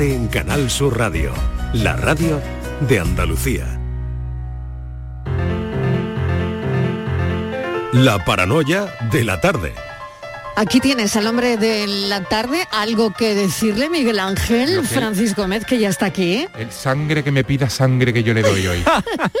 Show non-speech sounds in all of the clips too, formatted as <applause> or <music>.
En Canal Sur Radio, la radio de Andalucía. La paranoia de la tarde. Aquí tienes al hombre de la tarde, algo que decirle, Miguel Ángel, Francisco Gómez, que ya está aquí. El sangre que me pida sangre que yo le doy hoy.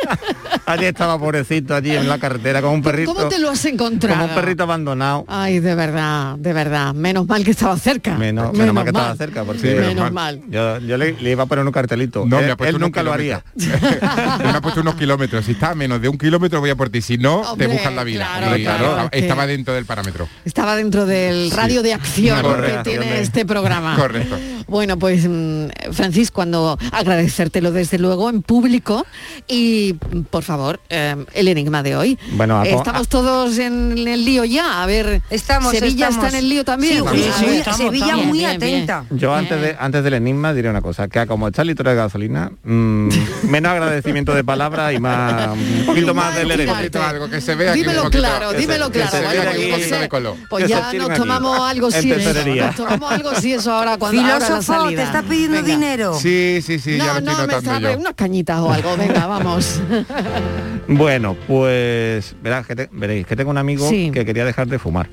<laughs> Allí estaba pobrecito allí en la carretera con un perrito. ¿Cómo te lo has encontrado? Como un perrito abandonado. Ay, de verdad, de verdad. Menos mal que estaba cerca. Menos, menos mal que estaba cerca, porque Sí, menos menos mal. mal. yo, yo le, le iba a poner un cartelito. No, él me ha puesto él nunca lo haría. <laughs> me ha puesto unos kilómetros. Si está a menos de un kilómetro voy a por ti. Si no, Hombre, te buscan la vida. claro, Y claro, estaba, dentro del parámetro. Estaba dentro del radio de acción Correcto. que tiene este programa. Correcto. Bueno, pues mm, Francis, cuando agradecértelo desde luego en público y por favor, eh, el enigma de hoy. Bueno, a- estamos todos en el lío ya. A ver, Estamos, Sevilla estamos. está en el lío también. Sí, A sí, ver, sí, estamos, Sevilla estamos. muy Bien, bien, atenta. Yo antes, de, antes del enigma diré una cosa, que como está el litro de gasolina, mm, <laughs> menos agradecimiento de palabras y más <laughs> un poquito más del enigma. algo que se vea Dímelo claro, que dímelo se- claro. que se Bueno, vea aquí pues. Pues ya nos tomamos algo si eso. Nos tomamos algo si eso ahora cuando ahora salida. te está pidiendo Venga. dinero. Sí, sí, sí, ya no, lo estoy no, me notando sabe yo. unas cañitas o algo. Venga, vamos. <laughs> Bueno, pues verás que te- veréis que tengo un amigo Sí. que quería dejar de fumar.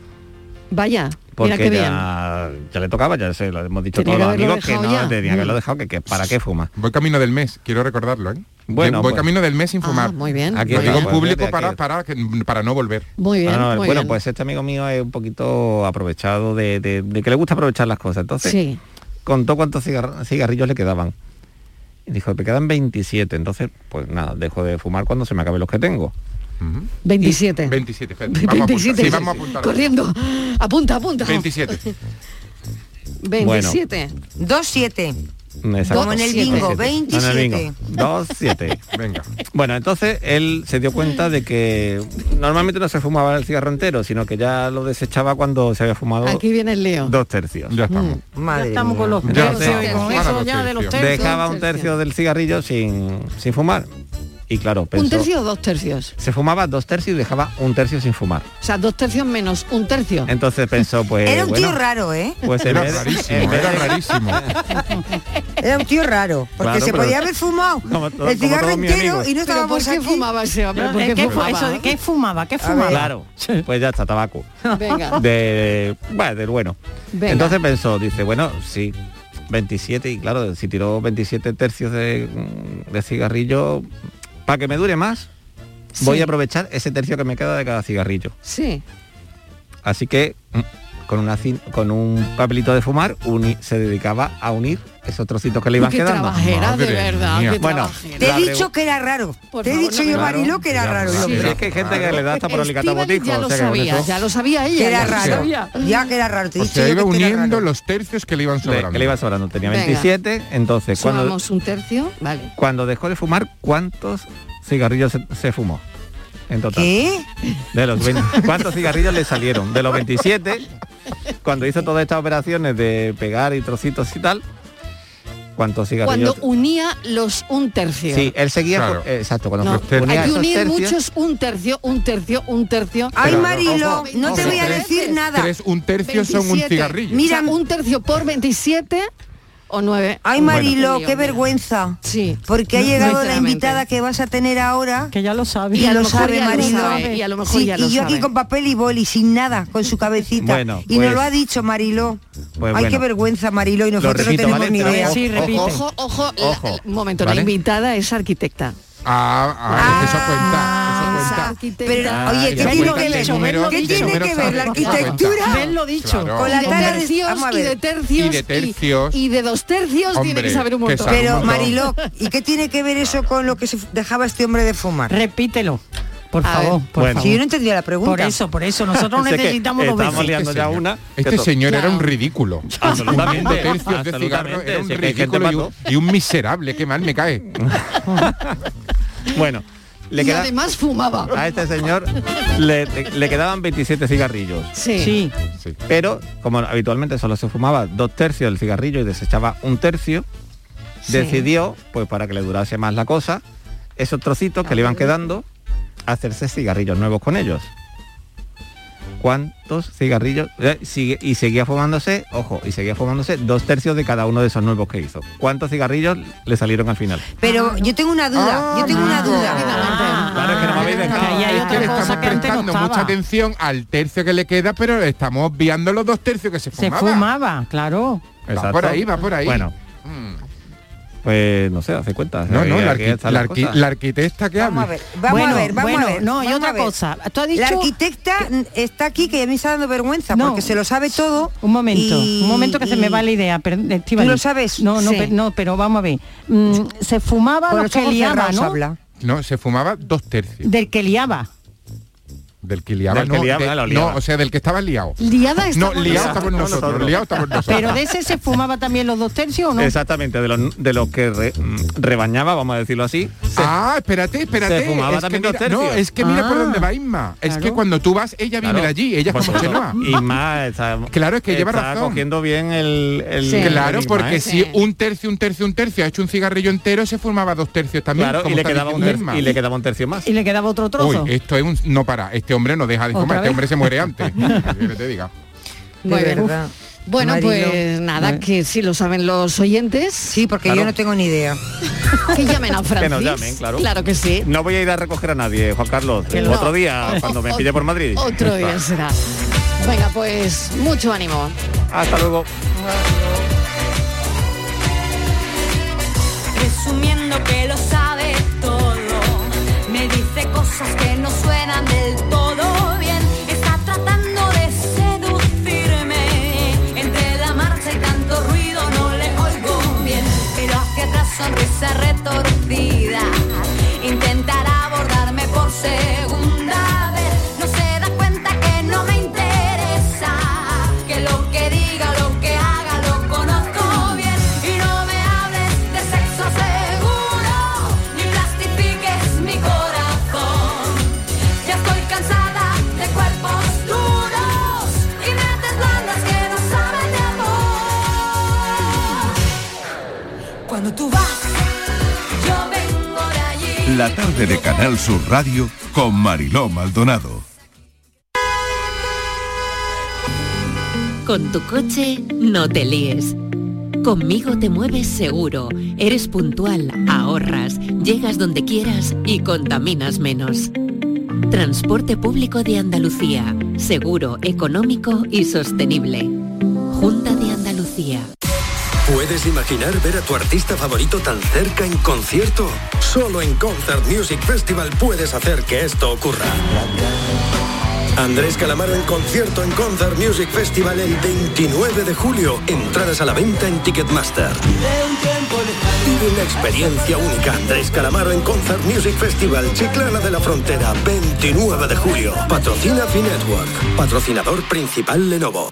Vaya, Porque mira qué bien. ya, ya le tocaba, ya se lo hemos dicho Tenía todos los amigos que no ya. tenía que Mm. haberlo dejado, que, que para qué fuma. Voy camino del mes, quiero recordarlo, ¿eh? Bueno, voy pues- camino del mes sin Ah, fumar. muy bien. Aquí Lo digo en público para, para, para no volver. Muy bien, Ah, no, muy bueno, bien. pues este amigo mío es un poquito aprovechado de, de- de que le gusta aprovechar las cosas. Entonces, Sí. Contó cuántos cigar- cigarrillos le quedaban. Y dijo, me quedan 27. Entonces, pues nada, dejo de fumar cuando se me acaben los que tengo. Ujú. 27. 27, espérate, vamos a apuntar. 27. Sí, vamos a apuntar. Corriendo. Apunta, apunta. 27. 27. 2-7. Exacto. Como en el bingo, No, en el 27. bingo. Dos, siete. Venga. Bueno, entonces él se dio cuenta de que normalmente no se fumaba el cigarro entero, sino que ya lo desechaba cuando se había fumado Aquí viene el lío. dos tercios. Ya estamos. Madre estamos mía. con los Ya tercios y con eso los ya de los tercios. tercios. Dejaba un tercio del cigarrillo sin, sin fumar. Y claro, pensó, ¿Un tercio o dos tercios? se fumaba dos tercios y dejaba un tercio sin fumar. O sea, dos tercios menos un tercio. Entonces pensó, pues Era un tío raro, ¿eh? pues Era vez rarísimo, era rarísimo. <laughs> Era un tío raro. Porque Claro, se pero- podía haber fumado Como todo- el cigarro entero y no ¿Pero por estábamos qué aquí. fumaba ese hombre? ¿Por qué ¿Qué, fu- fumaba? eso ¿Qué fumaba? ¿Qué fumaba? Claro, pues ya está, tabaco. Venga, <laughs> De, bueno, del bueno. venga. Entonces pensó, dice, bueno, sí, 27 y claro, si tiró 27 tercios de, de cigarrillo, para que me dure más, voy a aprovechar ese tercio que me queda de cada cigarrillo. Sí. Así que mm, con, una, cin- con un papelito de fumar uni- se dedicaba a unir esos trocitos que le iban qué quedando. trabajera, de verdad. mía. Bueno, trabajera. Te he dicho que era raro. Por Te he dicho no yo, Mariló, que era Ya, raro. el sí. hombre. Sí, es que hay gente que le da hasta por Estíbaliz botijo. ya o lo sea sabía, ya lo sabía ella. Que era raro. sabía. Ya que era raro. Te he O dicho sea, yo iba que te era uniendo raro. los tercios que le iban le, sobrando. que le iba sobrando. Tenía Venga. 27, entonces cuando, un tercio, vale. cuando dejó de fumar, ¿cuántos cigarrillos se, se fumó? En total. ¿Qué? De los 20 ¿Cuántos cigarrillos le salieron? De los 27, cuando hizo todas estas operaciones de pegar y trocitos y tal, ¿cuántos cigarrillos? Cuando unía los un tercio. Sí, él seguía, Claro. por- eh, exacto, cuando No, tercios. unía hay que unir tercios, muchos un tercio, un tercio, un tercio. Ay, Marilo, no te ojo. voy a Tres- decir nada. Tres, un tercio son un 27. cigarrillo. Mira, O sea, un tercio por 27 o 9. Ay, Marilo, qué vergüenza. Sí. Porque ha llegado la invitada que vas a tener ahora. Que ya lo sabe. Y a lo sabe ya lo Marilo. sabe, y a lo mejor Sí, ya lo y yo aquí con papel y boli, sin nada, con su cabecita. Bueno, y nos pues- lo ha dicho Mariló. Pues Ay, bueno. qué vergüenza, Mariló, y nosotros repito, no tenemos ¿vale? ni idea. ojo, Sí, repite. Ojo, ojo, la- Ojo. la- un momento, ¿Vale? la invitada es arquitecta. Ah, ah, cuenta, esa cuenta. Arquitecta. Pero, Ah, oye, ¿qué tiene que ver? números- ¿Qué de tiene números que ver la arquitectura? Ven lo dicho. Claro. Con la y de tara de- tercios, de tercios Y de tercios. y, y de dos tercios tiene que saber un montón. Pero. Mariló, ¿y qué tiene que ver eso con lo que se dejaba este hombre de fumar? Repítelo. Por A favor, ver. por Bueno. Si yo no favor. entendía la pregunta. Por eso, por eso. Nosotros <laughs> necesitamos dos estamos veces. liando Este ya señor- una. Este to- señor era un ridículo. Absolutamente, Fumando tercios de cigarro absolutamente, era un ridículo y un, para y un miserable. Qué mal me cae. <laughs> Bueno, le y además fumaba. a este señor le, le- le quedaban 27 cigarrillos. Sí. Sí. Sí. Pero como habitualmente solo se fumaba dos tercios del cigarrillo y desechaba un tercio, Sí. decidió, pues para que le durase más la cosa, esos trocitos que le iban quedando, hacerse cigarrillos nuevos con ellos. Cuántos cigarrillos eh, sigue, y seguía fumándose, ojo, y seguía fumándose dos tercios de cada uno de esos nuevos que hizo. ¿Cuántos cigarrillos le salieron al final? Pero yo tengo una duda, yo tengo una duda. Claro, es que no me habéis dejado. Ahí hay Es que le estamos que antes no prestando mucha atención al tercio que le queda, pero estamos viendo los dos tercios que se Se fumaba. fumaba, claro. Va Exacto. por ahí, va por ahí. Bueno, Mm. Pues no sé, hace cuenta. No, no, la, arqui- la arqui- arquitecta que Vamos a ver, vamos bueno, a ver, vamos bueno, a ver. no, y otra a cosa. Tú has dicho... La arquitecta está aquí que ya me está dando vergüenza No. porque se lo sabe todo. Un momento, y- un momento que se me va la idea. Pero, ¿Tú lo sabes? No, no, Sí. pe- no, pero vamos a ver. Mm, se fumaba Con lo los que liaba, ¿no? habla. No, se fumaba dos tercios. Del que liaba. Del que liaba, Del que no, liaba, de- lo no, liaba. o sea, del que estaba liado. Liada No, liado nosotros. estamos nosotros, nosotros. liado estamos nosotros. Pero de ese se fumaba también los dos tercios o no? Exactamente, de los, de los que re- mm, rebañaba, vamos a decirlo así. se- Ah, espérate, espérate. Se fumaba es que también mira, dos tercios. no, es que mira por Ah, dónde va Isma. Es que cuando tú vas, ella vive Claro, allí, ella es como. Chenoa. Más, está, Claro, es que lleva está razón. cogiendo bien el, el Sí. Claro, Isma, porque ¿eh? si un tercio, un tercio, un tercio ha hecho un cigarrillo entero, se fumaba dos tercios también. Claro, como y le, quedaba un tercio, Isma. y le quedaba un tercio más. Y le quedaba otro trozo. Uy, esto es un no para. Este hombre no deja de ¿Otra fumar. Este hombre se muere antes. <laughs> que te diga. De Bueno, verdad. Bueno, pues nada, que si lo saben los oyentes, Sí, porque Claro. yo no tengo ni idea. <laughs> que llamen a Francis. Que nos llamen, claro. Claro que sí. No voy a ir a recoger a nadie, Juan Carlos. Que no. Otro día, cuando me pille por Madrid. Otro día será. Venga, pues mucho ánimo. Hasta luego. presumiendo que lo sabe todo. Me dice cosas que no suenan del sonrisa retorcida. De Canal Sur Radio con Mariló Maldonado. Con tu coche no te líes. Conmigo te mueves seguro, eres puntual, ahorras, llegas donde quieras y contaminas menos. Transporte público de Andalucía, seguro, económico y sostenible. Junta de Andalucía. ¿Puedes imaginar ver a tu artista favorito tan cerca en concierto? Solo en Concert Music Festival puedes hacer que esto ocurra. Andrés Calamaro en concierto en Concert Music Festival el 29 de julio. Entradas a la venta en Ticketmaster. Vive una experiencia única. Andrés Calamaro en Concert Music Festival Chiclana de la Frontera, 29 de julio. Patrocina Finetwork. Patrocinador principal Lenovo.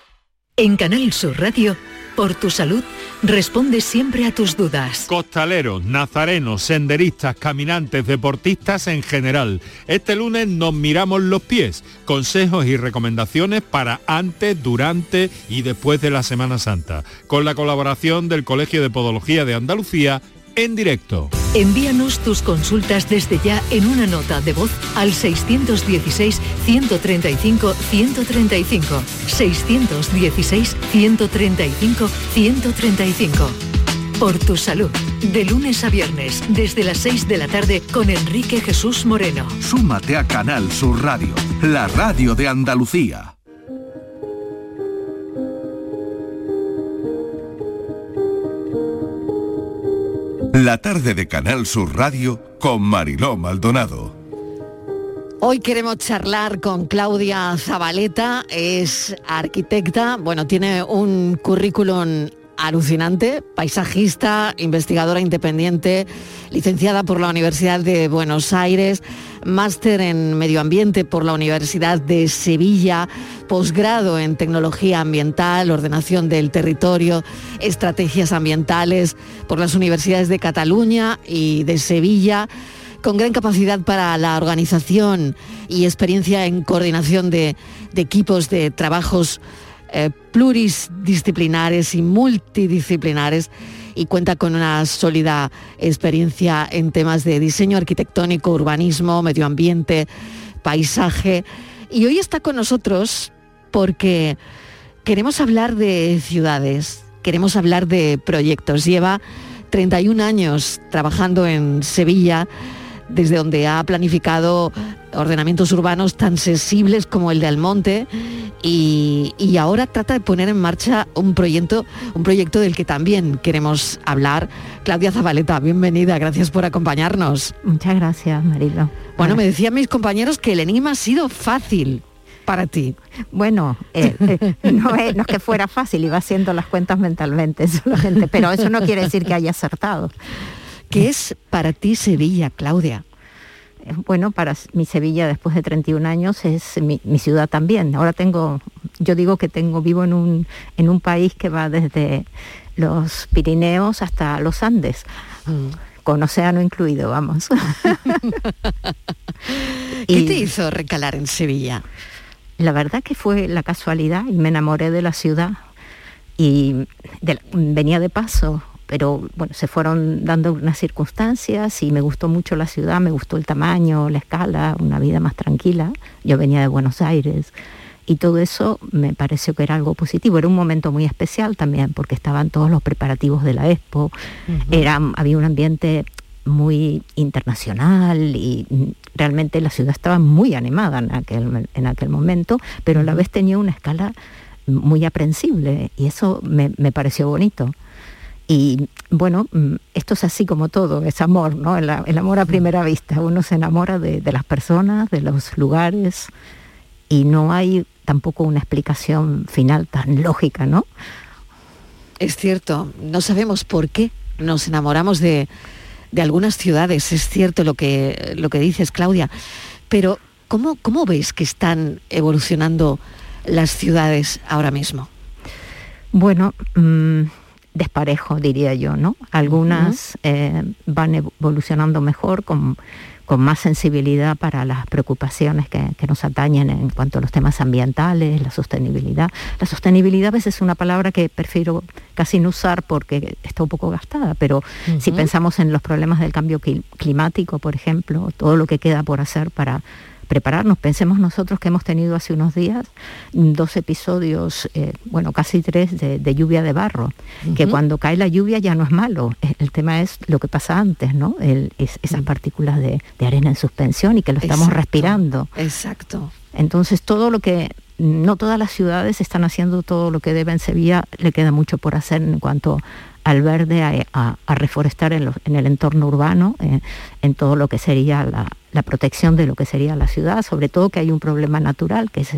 En Canal Sur Radio, por tu salud, responde siempre a tus dudas. Costaleros, nazarenos, senderistas, caminantes, deportistas en general. Este lunes nos miramos los pies. Consejos y recomendaciones para antes, durante y después de la Semana Santa. Con la colaboración del Colegio de Podología de Andalucía en directo. Envíanos tus consultas desde ya en una nota de voz al 616-135-135. 616-135-135. Por tu salud. De lunes a viernes, desde las 6 de la tarde, con Enrique Jesús Moreno. Súmate a Canal Sur Radio, la radio de Andalucía. La tarde de Canal Sur Radio con Mariló Maldonado. Hoy queremos charlar con Claudia Zabaleta, es arquitecta, bueno, tiene un currículum alucinante, paisajista, investigadora independiente, licenciada por la Universidad de Buenos Aires, máster en medio ambiente por la Universidad de Sevilla, posgrado en tecnología ambiental, ordenación del territorio, estrategias ambientales por las universidades de Cataluña y de Sevilla con gran capacidad para la organización y experiencia en coordinación de, de equipos de trabajos eh, pluridisciplinares y multidisciplinares y cuenta con una sólida experiencia en temas de diseño arquitectónico, urbanismo, medio ambiente, paisaje. Y hoy está con nosotros porque queremos hablar de ciudades, queremos hablar de proyectos. Lleva 31 años trabajando en Sevilla, desde donde ha planificado ordenamientos urbanos tan sensibles como el de Almonte y, y ahora trata de poner en marcha un proyecto, un proyecto del que también queremos hablar. Claudia Zabaleta, bienvenida, gracias por acompañarnos. Muchas gracias, Marilo. Bueno, me decían mis compañeros que el enigma ha sido fácil para ti. Bueno, eh, eh, no, es, no es que fuera fácil, iba haciendo las cuentas mentalmente solamente, pero eso no quiere decir que haya acertado. ¿Qué es para ti Sevilla, Claudia? Eh, Bueno, para mi Sevilla después de 31 años es mi, mi ciudad también. Ahora tengo, yo digo que tengo, vivo en un, en un país que va desde los Pirineos hasta los Andes, con océano incluido, vamos. <laughs> ¿Qué Y- te hizo recalar en Sevilla? La verdad que fue la casualidad y me enamoré de la ciudad y de la- venía de paso, pero bueno, se fueron dando unas circunstancias y me gustó mucho la ciudad, me gustó el tamaño, la escala, una vida más tranquila. Yo venía de Buenos Aires y todo eso me pareció que era algo positivo. Era un momento muy especial también porque estaban todos los preparativos de la Expo, era, había un ambiente muy internacional y realmente la ciudad estaba muy animada en aquel, en aquel momento, pero a la vez tenía una escala muy aprensible y eso me, me pareció bonito. Y bueno, mm, esto es así como todo, es amor, ¿no? El, amor a primera vista. Uno se enamora de, de las personas, de los lugares y no hay tampoco una explicación final tan lógica, ¿no? Es cierto, no sabemos por qué nos enamoramos de, de algunas ciudades, es cierto lo que, lo que dices, Claudia, pero ¿cómo, ¿cómo ves que están evolucionando las ciudades ahora mismo? Bueno, mm, desparejo diría yo, ¿no? Algunas eh, van evolucionando mejor con, con más sensibilidad para las preocupaciones que, que nos atañen en cuanto a los temas ambientales, la sostenibilidad. La sostenibilidad a veces es una palabra que prefiero casi no usar porque está un poco gastada, pero si pensamos en los problemas del cambio cli- climático, por ejemplo, todo lo que queda por hacer para prepararnos. Pensemos nosotros que hemos tenido hace unos días mm, dos episodios, eh, bueno, casi tres, de, de lluvia de barro, que cuando cae la lluvia ya no es malo. El tema es lo que pasa antes, ¿no? El- es- esas partículas de, de arena en suspensión y que lo estamos Exacto, respirando. Exacto. Entonces todo lo que no todas las ciudades están haciendo todo lo que deben. Sevilla le queda mucho por hacer en cuanto al verde, a, reforestar en, en el entorno urbano, eh, en todo lo que sería la, protección de lo que sería la ciudad, sobre todo que hay un problema natural, que es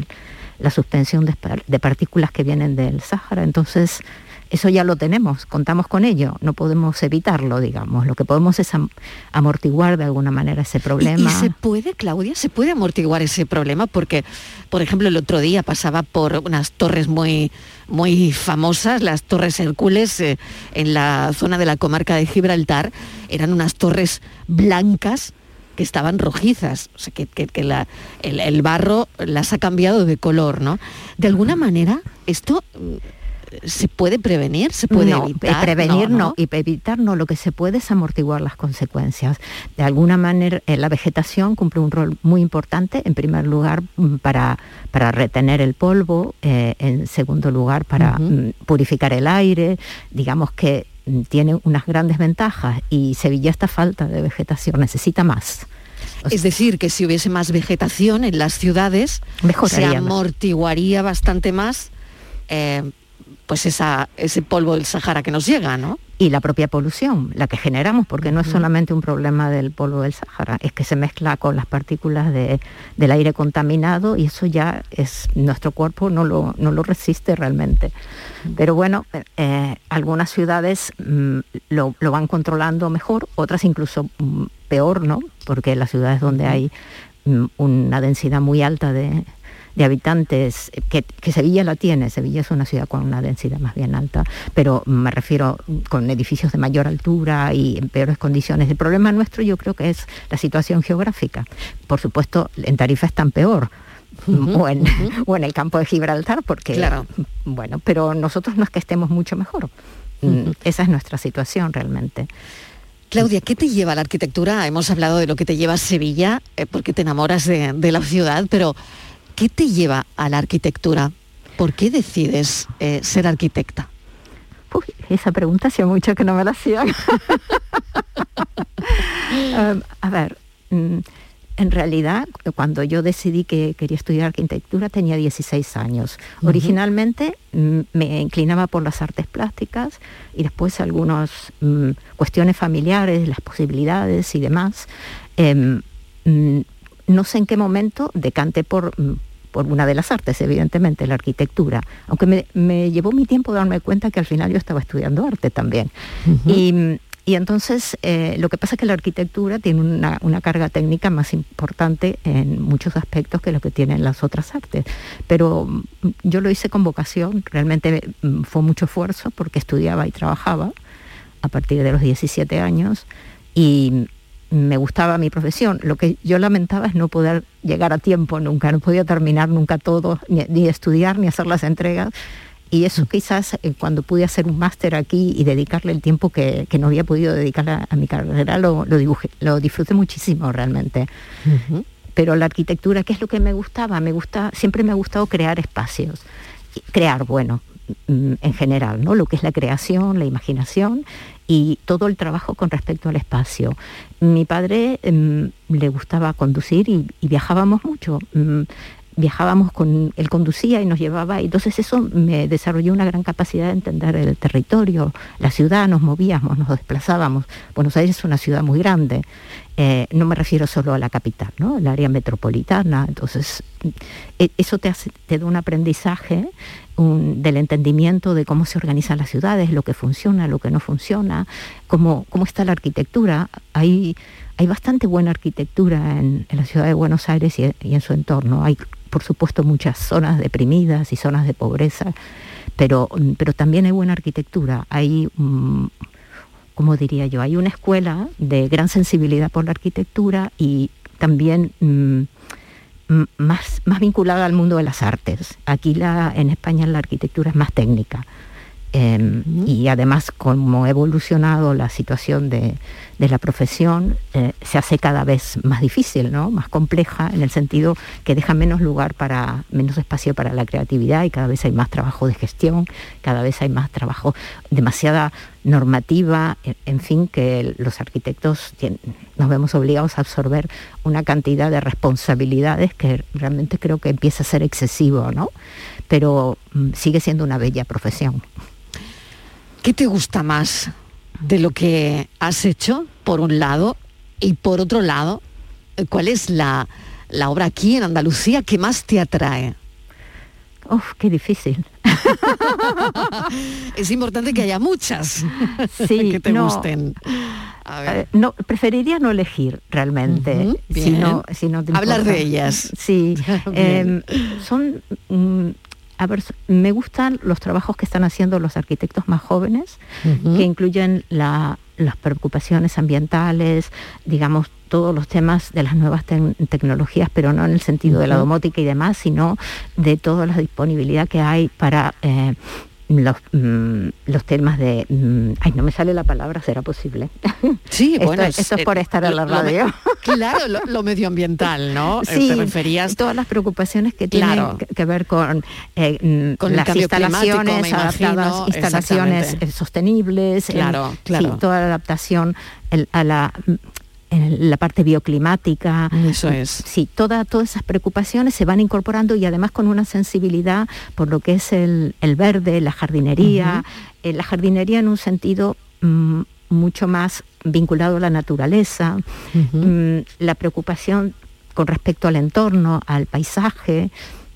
la suspensión de, de partículas que vienen del Sáhara. Entonces, eso ya lo tenemos, contamos con ello, no podemos evitarlo, digamos. Lo que podemos es am- amortiguar de alguna manera ese ¿Y, problema. y se puede, Claudia, se puede amortiguar ese problema? Porque, por ejemplo, el otro día pasaba por unas torres muy, muy famosas, las Torres Hércules, eh, en la zona de la comarca de Gibraltar, eran unas torres blancas que estaban rojizas, o sea, que, que- que la- el, el barro las ha cambiado de color, ¿no? De alguna manera, esto se puede prevenir, se puede no, evitar. prevenir no, y evitar no, lo que se puede es amortiguar las consecuencias. De alguna manera, eh, la vegetación cumple un rol muy importante, en primer lugar, mm, para, para retener el polvo, eh, en segundo lugar, para mm, purificar el aire, digamos que mm, tiene unas grandes ventajas y Sevilla está falta de vegetación, necesita más. Es decir, que si hubiese más vegetación en las ciudades, se más. amortiguaría bastante más eh, pues esa, ese polvo del Sahara que nos llega, ¿no? y la propia polución, la que generamos, porque no es solamente un problema del polvo del Sáhara, es que se mezcla con las partículas de- del aire contaminado y eso ya es nuestro cuerpo no lo, no lo resiste realmente. Pero bueno, eh, algunas ciudades mm, lo, lo van controlando mejor, otras incluso mm, peor, ¿no? Porque las ciudades donde hay mm, una densidad muy alta de, de habitantes, eh, que, que Sevilla la tiene, Sevilla es una ciudad con una densidad más bien alta, pero me refiero con edificios de mayor altura y en peores condiciones. El problema nuestro yo creo que es la situación geográfica. Por supuesto, en Tarifa están peor. Ujú, o, en, <laughs> o en el campo de Gibraltar, porque, Claro. bueno, pero nosotros no es que estemos mucho mejor. Mm, Esa es nuestra situación realmente. Claudia, ¿qué te lleva la arquitectura? Hemos hablado de lo que te lleva a Sevilla, eh, porque te enamoras de, de la ciudad, pero ¿qué te lleva a la arquitectura? ¿Por qué decides eh, ser arquitecta? Uy, esa pregunta hacía mucho que no me la hacían. <laughs> Um, a ver, mm, en realidad, cuando yo decidí que quería estudiar arquitectura tenía 16 años. Originalmente mm, me inclinaba por las artes plásticas y después algunas mm, cuestiones familiares, las posibilidades y demás. Em, no sé en qué momento decanté por, por una de las artes, evidentemente, la arquitectura, aunque me, me llevó mi tiempo darme cuenta que al final yo estaba estudiando arte también. y, y entonces eh, lo que pasa es que la arquitectura tiene una, una carga técnica más importante en muchos aspectos que lo que tienen las otras artes. Pero mm, yo lo hice con vocación, realmente mm, fue mucho esfuerzo porque estudiaba y trabajaba a partir de los 17 años y me gustaba mi profesión. Lo que yo lamentaba es no poder llegar a tiempo nunca, no podía terminar nunca todo, ni, ni estudiar, ni hacer las entregas. Y eso quizás eh, cuando pude hacer un máster aquí y dedicarle el tiempo que, que no había podido dedicar a, a mi carrera, lo, lo, dibujé- lo disfruté muchísimo realmente. Pero la arquitectura, ¿qué es lo que me gustaba? Me gusta, siempre me ha gustado crear espacios. Crear, bueno, mm, en general, ¿no? Lo que es la creación, la imaginación y todo el trabajo con respecto al espacio. Mi padre mm, le gustaba conducir y, viajábamos mucho. Mm, viajábamos con, él conducía y nos llevaba, y entonces eso me desarrolló una gran capacidad de entender el territorio, la ciudad, nos movíamos, nos desplazábamos. Buenos Aires es una ciudad muy grande, eh, no me refiero solo a la capital, ¿no? el área metropolitana, entonces e- eso te, hace, te da un aprendizaje un- del entendimiento de cómo se organizan las ciudades, lo que funciona, lo que no funciona, cómo, cómo está la arquitectura. Hay, hay bastante buena arquitectura en, en la ciudad de Buenos Aires y, en su entorno. Hay, por supuesto, muchas zonas deprimidas y zonas de pobreza, pero, pero también hay buena arquitectura. Hay, mm, como diría yo, hay una escuela de gran sensibilidad por la arquitectura y también mm, más, más vinculada al mundo de las artes. Aquí la, en España la arquitectura es más técnica. Eh, Y además, como ha evolucionado la situación de, de la profesión, eh, se hace cada vez más difícil, ¿no? más compleja, en el sentido que deja menos lugar para, menos espacio para la creatividad y cada vez hay más trabajo de gestión, cada vez hay más trabajo, demasiada normativa, en, en fin, que los arquitectos nos vemos obligados a absorber una cantidad de responsabilidades que realmente creo que empieza a ser excesivo, ¿no? Pero mm, sigue siendo una bella profesión. ¿Qué te gusta más de lo que has hecho, por un lado, y por otro lado, eh, cuál es la, la obra aquí en Andalucía que más te atrae? Uf, qué difícil. <laughs> es importante que haya muchas <laughs> Sí, que te no. gusten. A ver. Eh, no, preferiría no elegir realmente, Ujú, si bien. no, si no te Hablar de ellas. Sí, <laughs> eh, son, mm, a ver, me gustan los trabajos que están haciendo los arquitectos más jóvenes, que incluyen la- las preocupaciones ambientales, digamos, todos los temas de las nuevas tec- tecnologías, pero no en el sentido de la domótica y demás, sino de toda la disponibilidad que hay para eh, los, mm, los temas de... mm, ay, no me sale la palabra, ¿será posible? <laughs> Sí, Esto- bueno, esto es por eh, estar en la lo radio. <laughs> claro, lo, lo medioambiental, ¿no? Eh, Sí, Te referías todas las preocupaciones que tienen Claro. que, que ver con, eh, mm, Con las instalaciones imagino, adaptadas, instalaciones sostenibles, el- Claro, claro. sí, toda la adaptación el- a la en la parte bioclimática. Eso es. Sí, toda, todas esas preocupaciones se van incorporando y además con una sensibilidad por lo que es el, el verde, la jardinería, eh, la jardinería en un sentido mm, mucho más vinculado a la naturaleza, mm, la preocupación con respecto al entorno, al paisaje.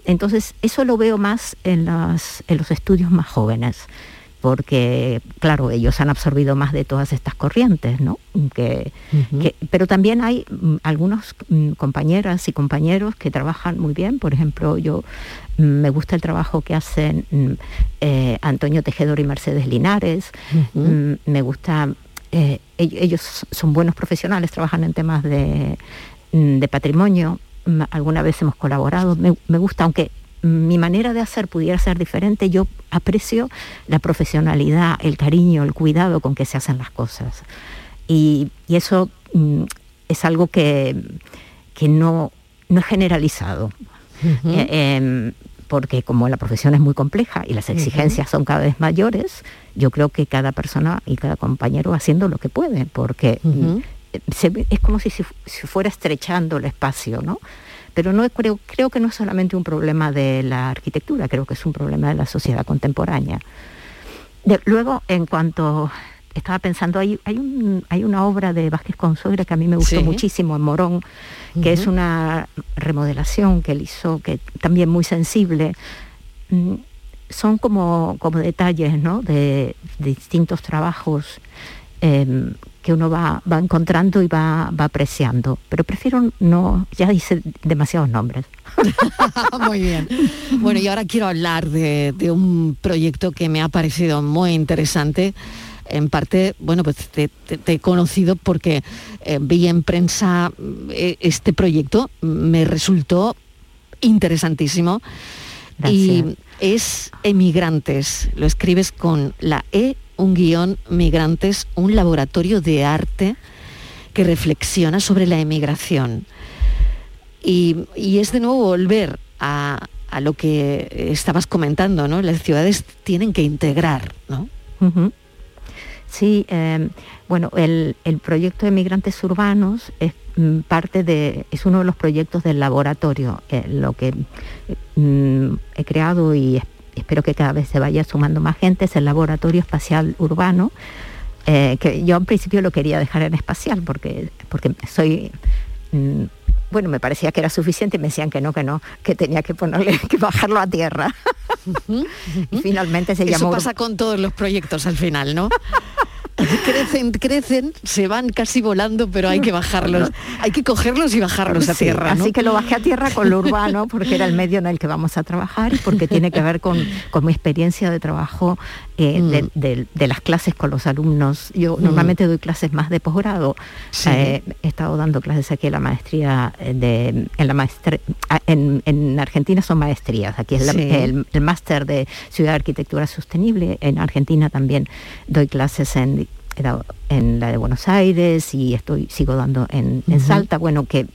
Entonces, eso lo veo más en, las- en los estudios más jóvenes, porque, claro, ellos han absorbido más de todas estas corrientes, ¿no? Que, que- pero también hay mm, algunos mm, compañeras y compañeros que trabajan muy bien. Por ejemplo, yo mm, me gusta el trabajo que hacen eh, Antonio Tejedor y Mercedes Linares. Me gusta, eh, ell- ellos son buenos profesionales, trabajan en temas de, de patrimonio. Alguna vez hemos colaborado. Me, me gusta, aunque mi manera de hacer pudiera ser diferente, yo aprecio la profesionalidad, el cariño, el cuidado con que se hacen las cosas. Y, y eso mm, es algo que, que no, no es generalizado. Eh, em, porque como la profesión es muy compleja y las exigencias son cada vez mayores, yo creo que cada persona y cada compañero haciendo lo que puede, porque mm, se es como si se, se fuera estrechando el espacio, ¿no? Pero no creo, creo que no es solamente un problema de la arquitectura, creo que es un problema de la sociedad contemporánea. De- luego, en cuanto estaba pensando, hay, hay, un- hay una obra de Vázquez Consuegra que a mí me gustó Sí. muchísimo en Morón, que es una remodelación que él hizo, que también muy sensible. Mm, Son como, como detalles ¿no? de, de distintos trabajos em, que uno va, va encontrando y va, va apreciando. Pero prefiero no, ya hice demasiados nombres. <laughs> Muy bien. Bueno, y ahora quiero hablar de, de un proyecto que me ha parecido muy interesante. En parte, bueno, pues te, te- te he conocido porque eh, vi en prensa eh, este proyecto, me resultó interesantísimo. Y es Emigrantes, lo escribes con la E, un guion, Migrantes, un laboratorio de arte que reflexiona sobre la emigración. Y, y es de nuevo volver a, a lo que estabas comentando, ¿no? Las ciudades tienen que integrar, ¿no? Sí, eh, bueno, el, el proyecto de migrantes urbanos es mm, parte de, es uno de los proyectos del laboratorio. Eh, lo que mm, he creado y espero que cada vez se vaya sumando más gente es el laboratorio espacial urbano, eh, que yo al principio lo quería dejar en espacial porque, porque soy mm, bueno, me parecía que era suficiente y me decían que no, que no, que tenía que ponerle, <laughs> que bajarlo a tierra. y finalmente se Eso llamó pasa con todos los proyectos al final, ¿no? <laughs> <laughs> crecen, crecen, se van casi volando, pero hay que bajarlos, hay que cogerlos y bajarlos a tierra. ¿no? Así que lo bajé a tierra con lo urbano porque era el medio en el que vamos a trabajar y porque tiene que ver con, con mi experiencia de trabajo eh, de, de- de las clases con los alumnos. Yo Mm. normalmente doy clases más de posgrado. Sí. Eh, he estado dando clases aquí en la maestría eh, de en la ah, en, en Argentina son maestrías. Aquí es la- Sí. el, el máster de Ciudad de Arquitectura Sostenible. En Argentina también doy clases en he dado en la de Buenos Aires y estoy sigo dando en. Salta. Bueno, que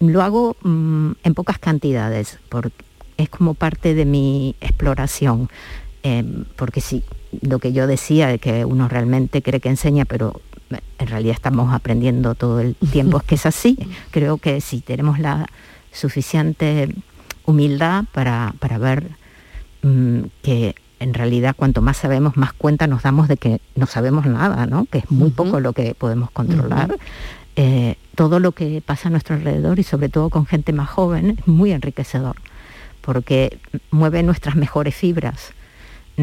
lo hago mm, en pocas cantidades, porque es como parte de mi exploración. eh, porque sí, lo que yo decía de que uno realmente cree que enseña, pero en realidad estamos aprendiendo todo el <laughs> tiempo, es que es así. Creo que si tenemos la suficiente humildad para, para ver mm, que en realidad cuanto más sabemos, más cuenta nos damos de que no sabemos nada, ¿no? que es muy poco lo que podemos controlar. Eh, todo lo que pasa a nuestro alrededor y sobre todo con gente más joven es muy enriquecedor, porque mueve nuestras mejores fibras,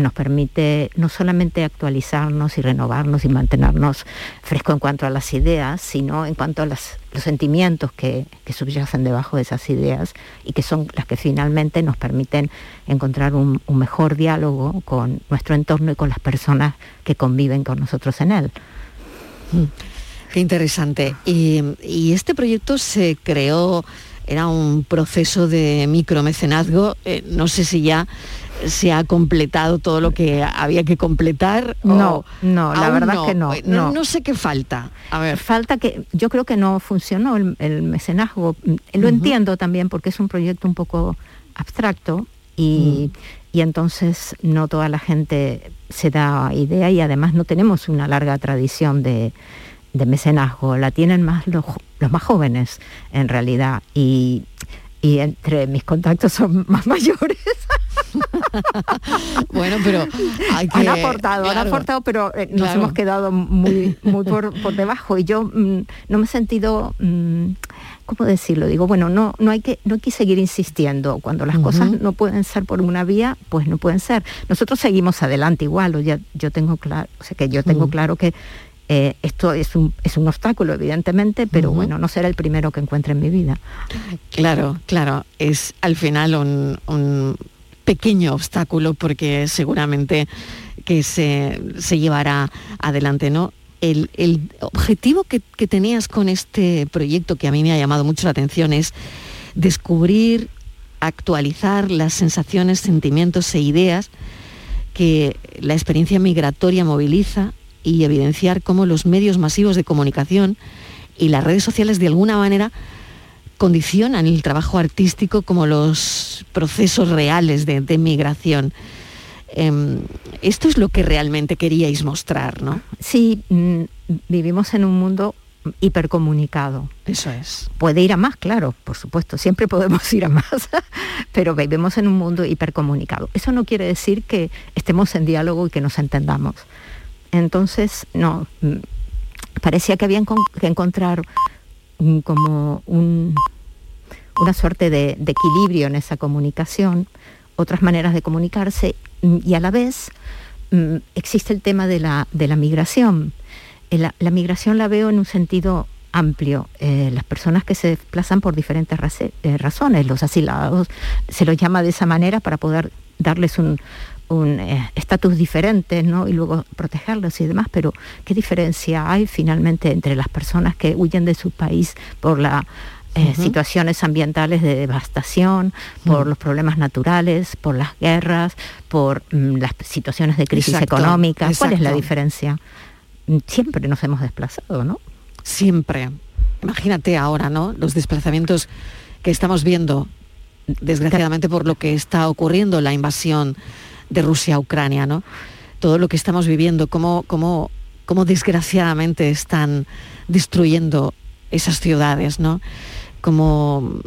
nos permite no solamente actualizarnos y renovarnos y mantenernos fresco en cuanto a las ideas, sino en cuanto a las- los sentimientos que, que subyacen debajo de esas ideas y que son las que finalmente nos permiten encontrar un, mejor diálogo con nuestro entorno y con las personas que conviven con nosotros en él. Qué interesante. Y, y este proyecto se creó, era un proceso de micromecenazgo, eh, no sé si ya se ha completado todo lo que había que completar. No, no, la verdad es que no, no. no. sé qué falta. A ver. Falta que, yo creo que no funcionó el, el mecenazgo. Mm, Lo entiendo también porque es un proyecto un poco abstracto y, y entonces no toda la gente se da idea y además no tenemos una larga tradición de, de mecenazgo, la tienen más los, los más jóvenes en realidad y, y entre mis contactos son <laughs> más mayores. <laughs> Bueno, pero hay que... han aportado, han aportado, pero eh, nos Claro. hemos quedado muy, muy por, por debajo. Y yo mm, no me he sentido, mm, ¿cómo decirlo? Digo, bueno, no, no hay que, no hay que seguir insistiendo. Cuando las cosas no pueden ser por una vía, pues no pueden ser. Nosotros seguimos adelante igual. O ya, yo tengo claro, o sea que yo tengo claro que eh, esto es un, es un obstáculo, evidentemente, pero bueno, no será el primero que encuentre en mi vida. Claro, claro, es al final un, un pequeño obstáculo porque seguramente que se, se llevará adelante, ¿no? El, el objetivo que, que tenías con este proyecto que a mí me ha llamado mucho la atención es descubrir, actualizar las sensaciones, sentimientos e ideas que la experiencia migratoria moviliza y evidenciar cómo los medios masivos de comunicación y las redes sociales de alguna manera condicionan el trabajo artístico como los procesos reales de, de migración. Em, esto es lo que realmente queríais mostrar, ¿no? Sí, mm, vivimos en un mundo hipercomunicado. Eso es. Puede ir a más, claro, por supuesto, siempre <laughs> podemos ir a más, <laughs> pero vivimos en un mundo hipercomunicado. Eso no quiere decir que estemos en diálogo y que nos entendamos. Entonces, no, mm, parecía que había que encontrar como un- una suerte de, equilibrio en esa comunicación, otras maneras de comunicarse y a la vez mm, existe el tema de la, migración. Eh, La, migración la veo en un sentido amplio. Eh, las personas que se desplazan por diferentes eh, razones, los asilados, se los llama de esa manera para poder darles un un, eh, estatus diferente ¿no? y luego protegerlos y demás, pero ¿qué diferencia hay finalmente entre las personas que huyen de su país por las Ujú. situaciones ambientales de devastación, por los problemas naturales, por las guerras, por mm, las situaciones de crisis Exacto, económica? ¿Cuál es la diferencia? Mm, Siempre nos hemos desplazado, ¿no? Siempre. Imagínate ahora, ¿no? Los desplazamientos que estamos viendo, desgraciadamente por lo que está ocurriendo, la invasión de Rusia a Ucrania, ¿no? Todo lo que estamos viviendo, cómo, cómo, cómo desgraciadamente están destruyendo esas ciudades, ¿no? Como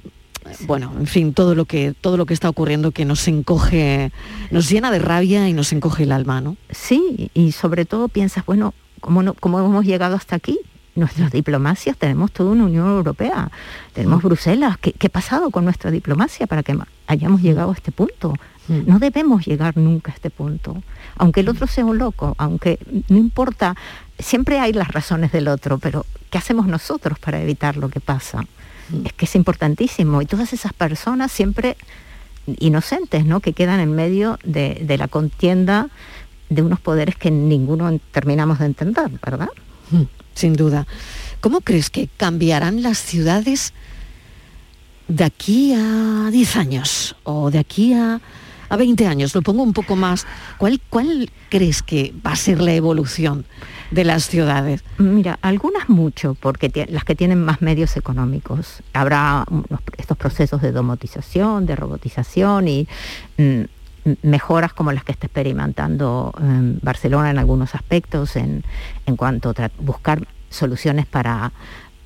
bueno, en fin, todo lo que todo lo que está ocurriendo que nos encoge, nos llena de rabia y nos encoge el alma, ¿no? Sí, y sobre todo piensas, bueno, ¿cómo, no, cómo hemos llegado hasta aquí? Nuestras diplomacias, tenemos toda una Unión Europea, tenemos Bruselas. ¿Qué, qué ha pasado con nuestra diplomacia para que hayamos llegado a este punto? No debemos llegar nunca a este punto. Aunque el otro sea un loco, aunque no importa, siempre hay las razones del otro, pero ¿qué hacemos nosotros para evitar lo que pasa? Es que es importantísimo. Y todas esas personas siempre inocentes, ¿no? Que quedan en medio de, de la contienda de unos poderes que ninguno terminamos de entender, ¿verdad? Mm, Sin duda. ¿Cómo crees que cambiarán las ciudades de aquí a 10 años o de aquí a, a 20 años? Lo pongo un poco más. ¿Cuál, ¿Cuál crees que va a ser la evolución de las ciudades? Mira, algunas mucho, porque las que tienen más medios económicos. Habrá estos procesos de domotización, de robotización y mm, mejoras como las que está experimentando em, Barcelona en algunos aspectos, en, en cuanto a buscar soluciones para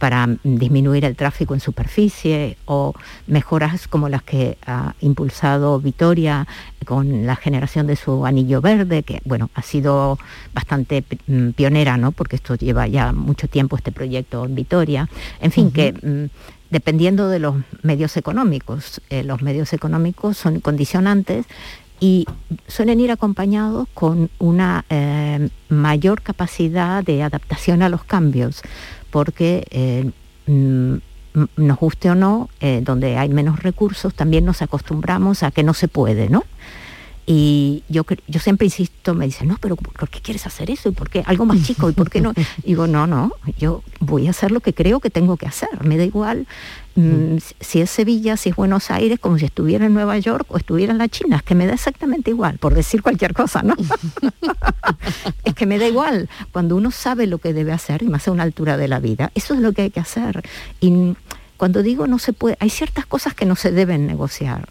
para disminuir el tráfico en superficie o mejoras como las que ha impulsado Vitoria con la generación de su anillo verde, que bueno, ha sido bastante mm, pionera, ¿no? Porque esto lleva ya mucho tiempo este proyecto en Vitoria. En fin, que mm, dependiendo de los medios económicos, eh, los medios económicos son condicionantes y suelen ir acompañados con una eh, mayor capacidad de adaptación a los cambios, porque eh, mm, nos guste o no, eh, donde hay menos recursos, también nos acostumbramos a que no se puede, ¿no? Y yo, yo siempre insisto, me dicen, no, pero ¿por qué quieres hacer eso? ¿Y por qué algo más chico? ¿Y por qué no? <laughs> Digo, no, no, yo voy a hacer lo que creo que tengo que hacer. Me da igual mm, si- si es Sevilla, si es Buenos Aires, como si estuviera en Nueva York o estuviera en la China. Es que me da exactamente igual, por decir cualquier cosa, ¿no? <laughs> <laughs> es que me da igual. Cuando uno sabe lo que debe hacer, y más a una altura de la vida, eso es lo que hay que hacer. Y mm, cuando digo no se puede, hay ciertas cosas que no se deben negociar.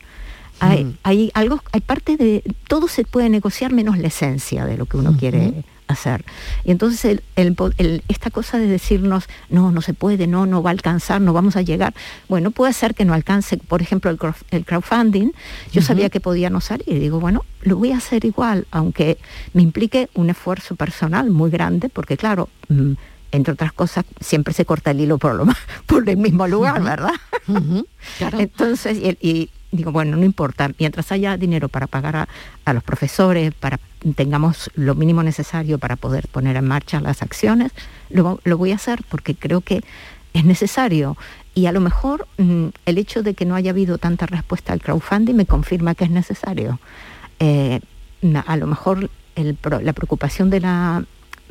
Hay, Mm. hay algo, hay parte de todo se puede negociar menos la esencia de lo que uno quiere hacer. Y entonces el- el po- el- esta cosa de decirnos no, no se puede, no, no va a alcanzar, no vamos a llegar. Bueno, puede ser que no alcance, por ejemplo, el, crowd- el crowdfunding. Yo sabía que podía no salir y digo, bueno, lo voy a hacer igual, aunque me implique un esfuerzo personal muy grande, porque claro, mm, entre otras cosas, siempre se corta el hilo por, lo, <laughs> por el mismo lugar, ¿verdad? <laughs> Entonces, y, y digo, bueno, no importa, mientras haya dinero para pagar a, los profesores, para tengamos lo mínimo necesario para poder poner en marcha las acciones, lo, lo voy a hacer porque creo que es necesario. Y a lo mejor mm, el hecho de que no haya habido tanta respuesta al crowdfunding me confirma que es necesario. Eh, a lo mejor la preocupación de la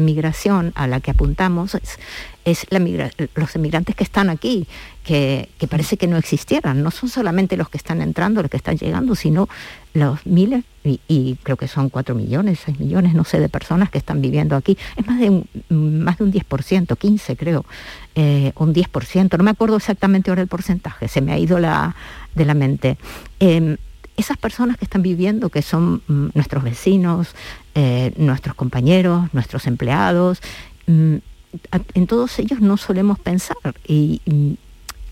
migración a la que apuntamos es, es la migra- los emigrantes que están aquí, que, que parece que no existieran. No son solamente los que están entrando, los que están llegando, sino los miles, y, creo que son 4 millones, 6 millones, no sé, de personas que están viviendo aquí. Es más de un, más de un 10%, 15 creo, eh, un 10%, no me acuerdo exactamente ahora el porcentaje, se me ha ido la, de la mente. Em, esas personas que están viviendo, que son mm, nuestros vecinos, eh, nuestros compañeros, nuestros empleados, mm, en todos ellos no solemos pensar. Y, mm,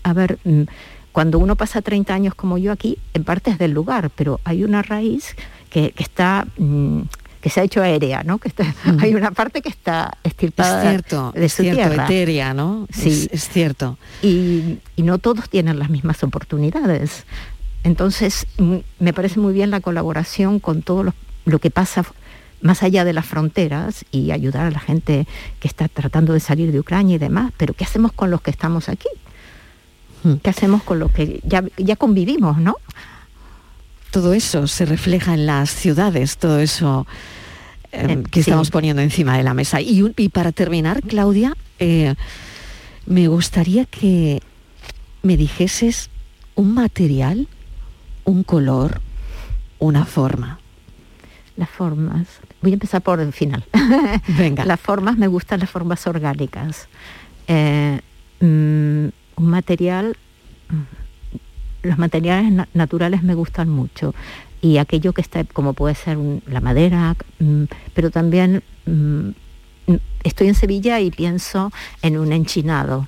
a ver, mm, cuando uno pasa 30 años como yo aquí, en parte es del lugar, pero hay una raíz que, que está... que se ha hecho aérea, ¿no? Que está- hay una parte que está Es estirpada cierto, de es su cierto, tierra. etérea, ¿no? Sí. Es, es cierto. y, y no todos tienen las mismas oportunidades. Entonces, mm, me parece muy bien la colaboración con todo lo, lo que pasa más allá de las fronteras y ayudar a la gente que está tratando de salir de Ucrania y demás, pero ¿qué hacemos con los que estamos aquí? ¿Qué hacemos con los que ya, ya convivimos, no? Todo eso se refleja en las ciudades, todo eso eh, Eh, que sí. estamos poniendo encima de la mesa. Y para terminar, Claudia, eh, me gustaría que me dijeses un material, un color, una forma. Las formas. Voy a empezar por el final. <laughs> Venga. Las formas, me gustan las formas orgánicas. Eh, mm, un material, mm, los materiales na- naturales me gustan mucho. Y aquello que está, como puede ser un- la madera, mm, pero también mm, estoy en Sevilla y pienso en un enchinado.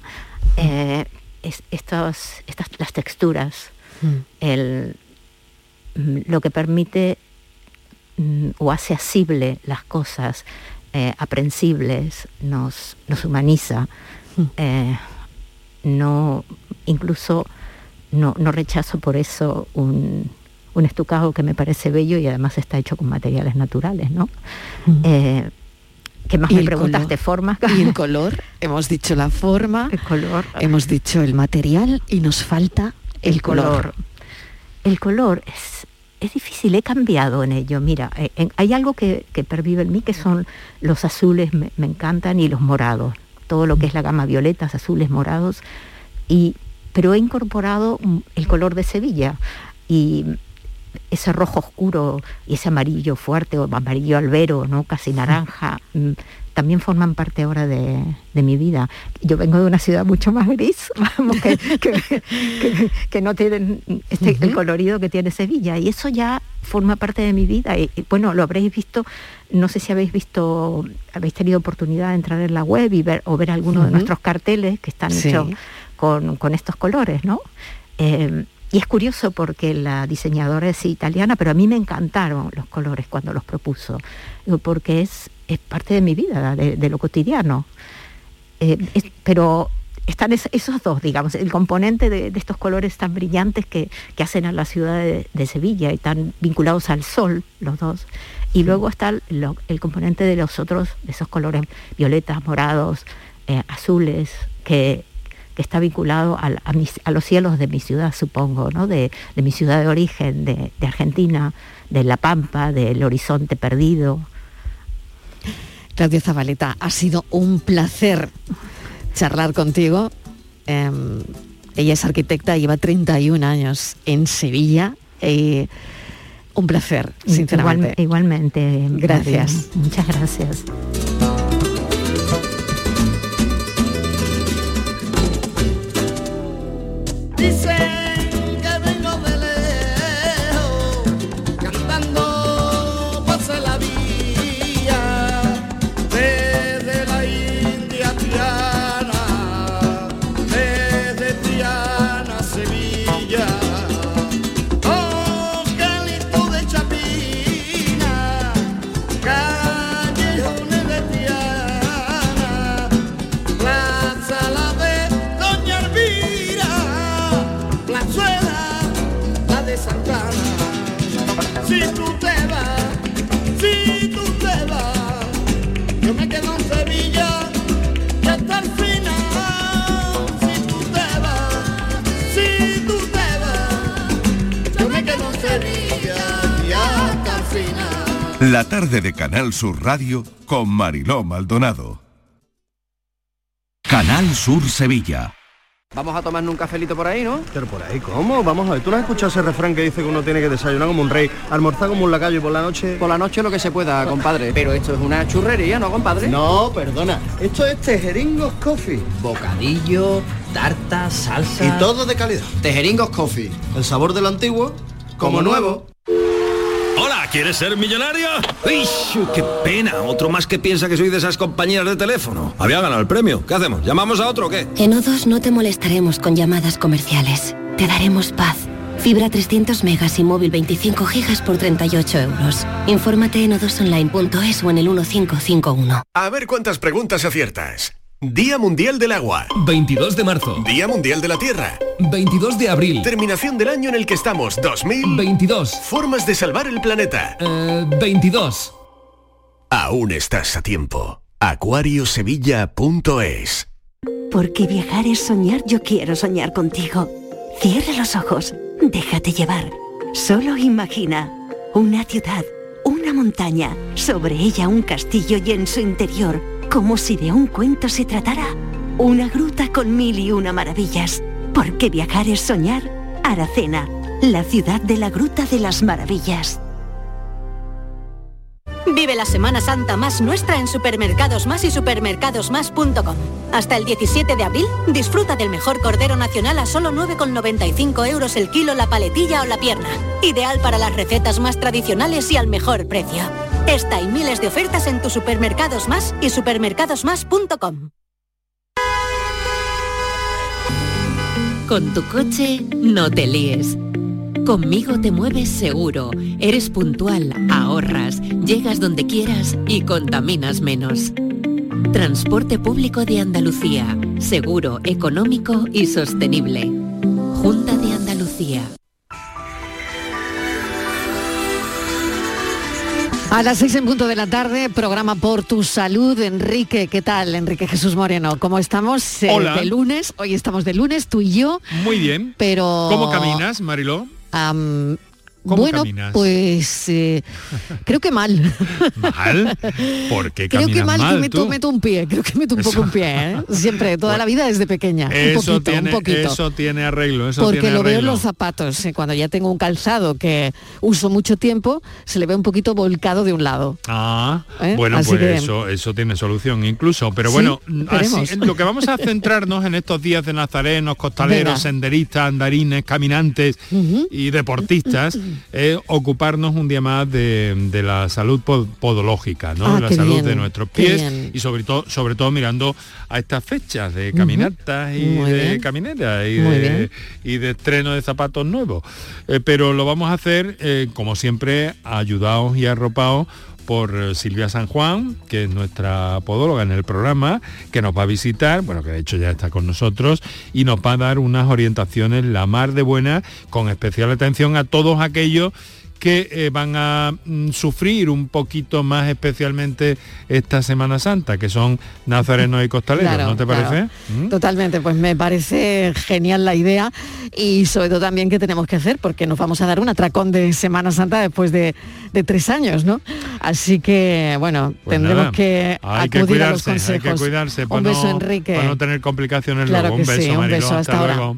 Eh, es- estos, estas, las texturas, el, lo que permite mm, o hace asible las cosas, eh, aprensibles, nos, nos humaniza. Eh, no, incluso no, no rechazo por eso un, un estucado que me parece bello y además está hecho con materiales naturales, ¿no? Eh, ¿Qué más me el preguntaste? color. ¿Formas? Y el color, hemos dicho la forma, <laughs> el color, hemos dicho el material y nos falta el, color. El color es, es difícil, he cambiado en ello. Mira, eh, hay algo que, que pervive en mí que son los azules, me, me encantan, y los morados. Todo lo que es la gama violetas, azules, morados. Y, pero he incorporado mm, el color de Sevilla. Y ese rojo oscuro y ese amarillo fuerte o amarillo albero, ¿no? casi naranja, mm, también forman parte ahora de, de mi vida. Yo vengo de una ciudad mucho más gris, <laughs> vamos, que, que- que- que no tienen este, el colorido que tiene Sevilla y eso ya forma parte de mi vida. Y, y, bueno, lo habréis visto, no sé si habéis visto, habéis tenido oportunidad de entrar en la web y ver o ver algunos de nuestros carteles que están Sí. hechos con, con estos colores, ¿no? Eh, y es curioso porque la diseñadora es italiana, pero a mí me encantaron los colores cuando los propuso, porque es, es parte de mi vida, de, de lo cotidiano. Eh, es- pero están es- esos dos, digamos, el componente de, de estos colores tan brillantes que, que hacen a la ciudad de, de Sevilla y tan vinculados al sol, los dos. Y luego está el, lo- el componente de los otros, de esos colores violetas, morados, eh, azules, que, que está vinculado a, mis- a los cielos de mi ciudad, supongo, ¿no? de, de mi ciudad de origen, de Argentina, de La Pampa, del horizonte perdido. Claudia Zabaleta, ha sido un placer charlar contigo. Em, ella es arquitecta, lleva 31 años en Sevilla. y un placer, sinceramente. Igual- igualmente. Gracias. María. Muchas gracias. La tarde de Canal Sur Radio con Mariló Maldonado. Canal Sur Sevilla. Vamos a tomarnos un cafelito por ahí, ¿no? Pero por ahí, ¿cómo? Vamos a ver, ¿tú no has escuchado ese refrán que dice que uno tiene que desayunar como un rey, almorzar como un lacayo y por la noche... Por la noche lo que se pueda, compadre. Pero esto es una churrería, ¿no, compadre? No, perdona. Esto es Tejeringos Coffee. Bocadillo, tarta, salsa... Y todo de calidad. Tejeringos Coffee. El sabor de lo antiguo, como nuevo. ¿Quieres ser millonario? ¡Uy, qué pena! Otro más que piensa que soy de esas compañías de teléfono. Había ganado el premio. ¿Qué hacemos? ¿Llamamos a otro o qué? En O2 no te molestaremos con llamadas comerciales. Te daremos paz. Fibra 300 megas y móvil 25 gigas por 38 euros. Infórmate en odosonline.es o en el 1551. A ver cuántas preguntas aciertas. Día Mundial del Agua. 22 de marzo. Día Mundial de la Tierra. 22 de abril. Terminación del año en el que estamos. 2022. Formas de salvar el planeta. 22. Aún estás a tiempo. Acuariosevilla.es Porque viajar es soñar, yo quiero soñar contigo. Cierra los ojos, déjate llevar. Solo imagina una ciudad, una montaña, sobre ella un castillo y en su interior, como si de un cuento se tratara, una gruta con mil y una maravillas. Porque viajar es soñar. Aracena, la ciudad de la Gruta de las Maravillas. Vive la Semana Santa más nuestra en Supermercados Más y supermercadosmás.com. Hasta el 17 de abril, disfruta del mejor cordero nacional a solo 9,95 euros el kilo la paletilla o la pierna. Ideal para las recetas más tradicionales y al mejor precio. Esta y miles de ofertas en tus supermercados más y supermercadosmás.com. Con tu coche no te líes. Conmigo te mueves seguro, eres puntual, ahorras, llegas donde quieras y contaminas menos. Transporte público de Andalucía, seguro, económico y sostenible. Junta de Andalucía. A las seis en punto de la tarde, programa por tu salud. Enrique, ¿qué tal? Enrique Jesús Moreno, ¿cómo estamos? Eh, Hola. de lunes, hoy estamos de lunes, tú y yo. Muy bien. Pero... ¿Cómo caminas, Mariló? ¿Cómo bueno, caminas? pues eh, creo que mal. ¿Mal? ¿Por qué <laughs> Creo que mal, mal que meto, un pie, creo que meto un poco un pie, ¿eh? Siempre, toda la vida desde pequeña. un Eso poquito, tiene, un poquito. eso tiene arreglo, eso Porque tiene lo veo en los zapatos, eh, cuando ya tengo un calzado que uso mucho tiempo, se le ve un poquito volcado de un lado. Ah, bueno, Así pues que- eso, eso tiene solución incluso. Pero bueno, así- lo que vamos a centrarnos en estos días de nazarenos, costaleros, Venga. senderistas, andarines, caminantes y deportistas, <laughs> es ocuparnos un día más de, de la salud pod- podológica, ¿no? Ah, de la salud bien, de nuestros pies y sobre todo, sobre todo mirando a estas fechas de caminatas y de bien. y de, bien. y de estreno de zapatos nuevos. Eh, pero lo vamos a hacer, eh, como siempre, ayudados y arropados por eh, Silvia San Juan, que es nuestra podóloga en el programa, que nos va a visitar, bueno, que de hecho ya está con nosotros, y nos va a dar unas orientaciones la mar de buena, con especial atención a todos aquellos que eh, van a mm, sufrir un poquito más especialmente esta Semana Santa, que son nazarenos y costaleros, Claro, ¿no te claro. parece? ¿Mm? Totalmente, pues me parece genial la idea y sobre todo también qué tenemos que hacer porque nos vamos a dar un atracón de Semana Santa después de, de tres años, ¿no? Así que, bueno, Pues tendremos nada, que acudir a los cuidarse, hay consejos. que cuidarse para un beso, no, Enrique. para no tener complicaciones Claro luego. Un que beso, sí, un beso, hasta ahora. luego.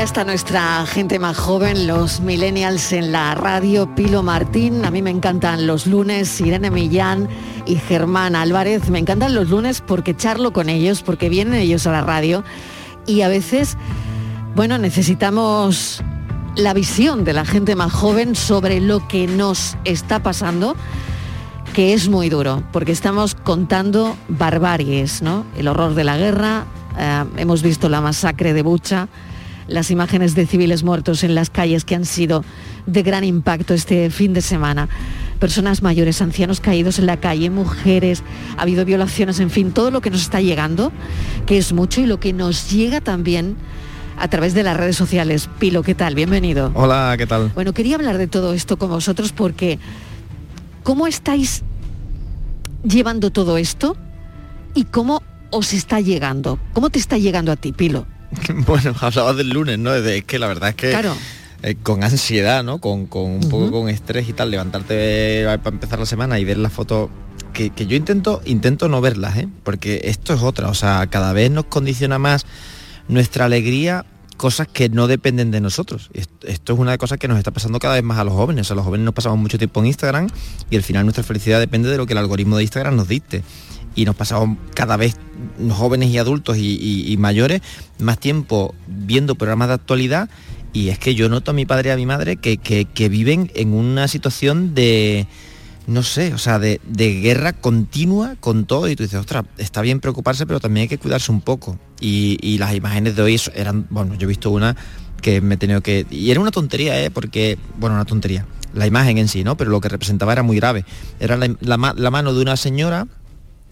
Ya está nuestra gente más joven, los millennials en la radio, Pilo Martín, a mí me encantan los lunes, Irene Millán y Germán Álvarez, me encantan los lunes porque charlo con ellos, porque vienen ellos a la radio. Y a veces, bueno, necesitamos la visión de la gente más joven sobre lo que nos está pasando que es muy duro, porque estamos contando barbaries, ¿no? El horror de la guerra, eh, hemos visto la masacre de Bucha, las imágenes de civiles muertos en las calles que han sido de gran impacto este fin de semana. Personas mayores, ancianos caídos en la calle, mujeres, ha habido violaciones, en fin, todo lo que nos está llegando, que es mucho y lo que nos llega también a través de las redes sociales. Pilo, ¿qué tal? Bienvenido. Hola, ¿qué tal? Bueno, quería hablar de todo esto con vosotros porque ¿cómo estáis llevando todo esto y cómo os está llegando? ¿Cómo te está llegando a ti, Pilo? <laughs> Bueno, hablabas del lunes, ¿no? De- Es que la verdad es que Claro. eh, con ansiedad, ¿no? Con, con un poco con estrés y tal, levantarte eh, para empezar la semana y ver las fotos que, que yo intento, intento no verlas, ¿eh? Porque esto es otra, o sea, cada vez nos condiciona más nuestra alegría cosas que no dependen de nosotros. Esto, esto es una de las cosas que nos está pasando cada vez más a los jóvenes. O sea, los jóvenes nos pasamos mucho tiempo en Instagram y al final nuestra felicidad depende de lo que el algoritmo de Instagram nos dicte. Y nos pasamos cada vez jóvenes y adultos y, mayores más tiempo viendo programas de actualidad y es que yo noto a mi padre y a mi madre que, que- viven en una situación de, no sé, o sea, de, de guerra continua con todo y tú dices, ostras, está bien preocuparse, pero también hay que cuidarse un poco. Y, y las imágenes de hoy eran, bueno, yo he visto una que me he tenido que... Y era una tontería, ¿eh? Porque, bueno, una tontería, la imagen en sí, ¿no? Pero lo que representaba era muy grave. Era la mano de una señora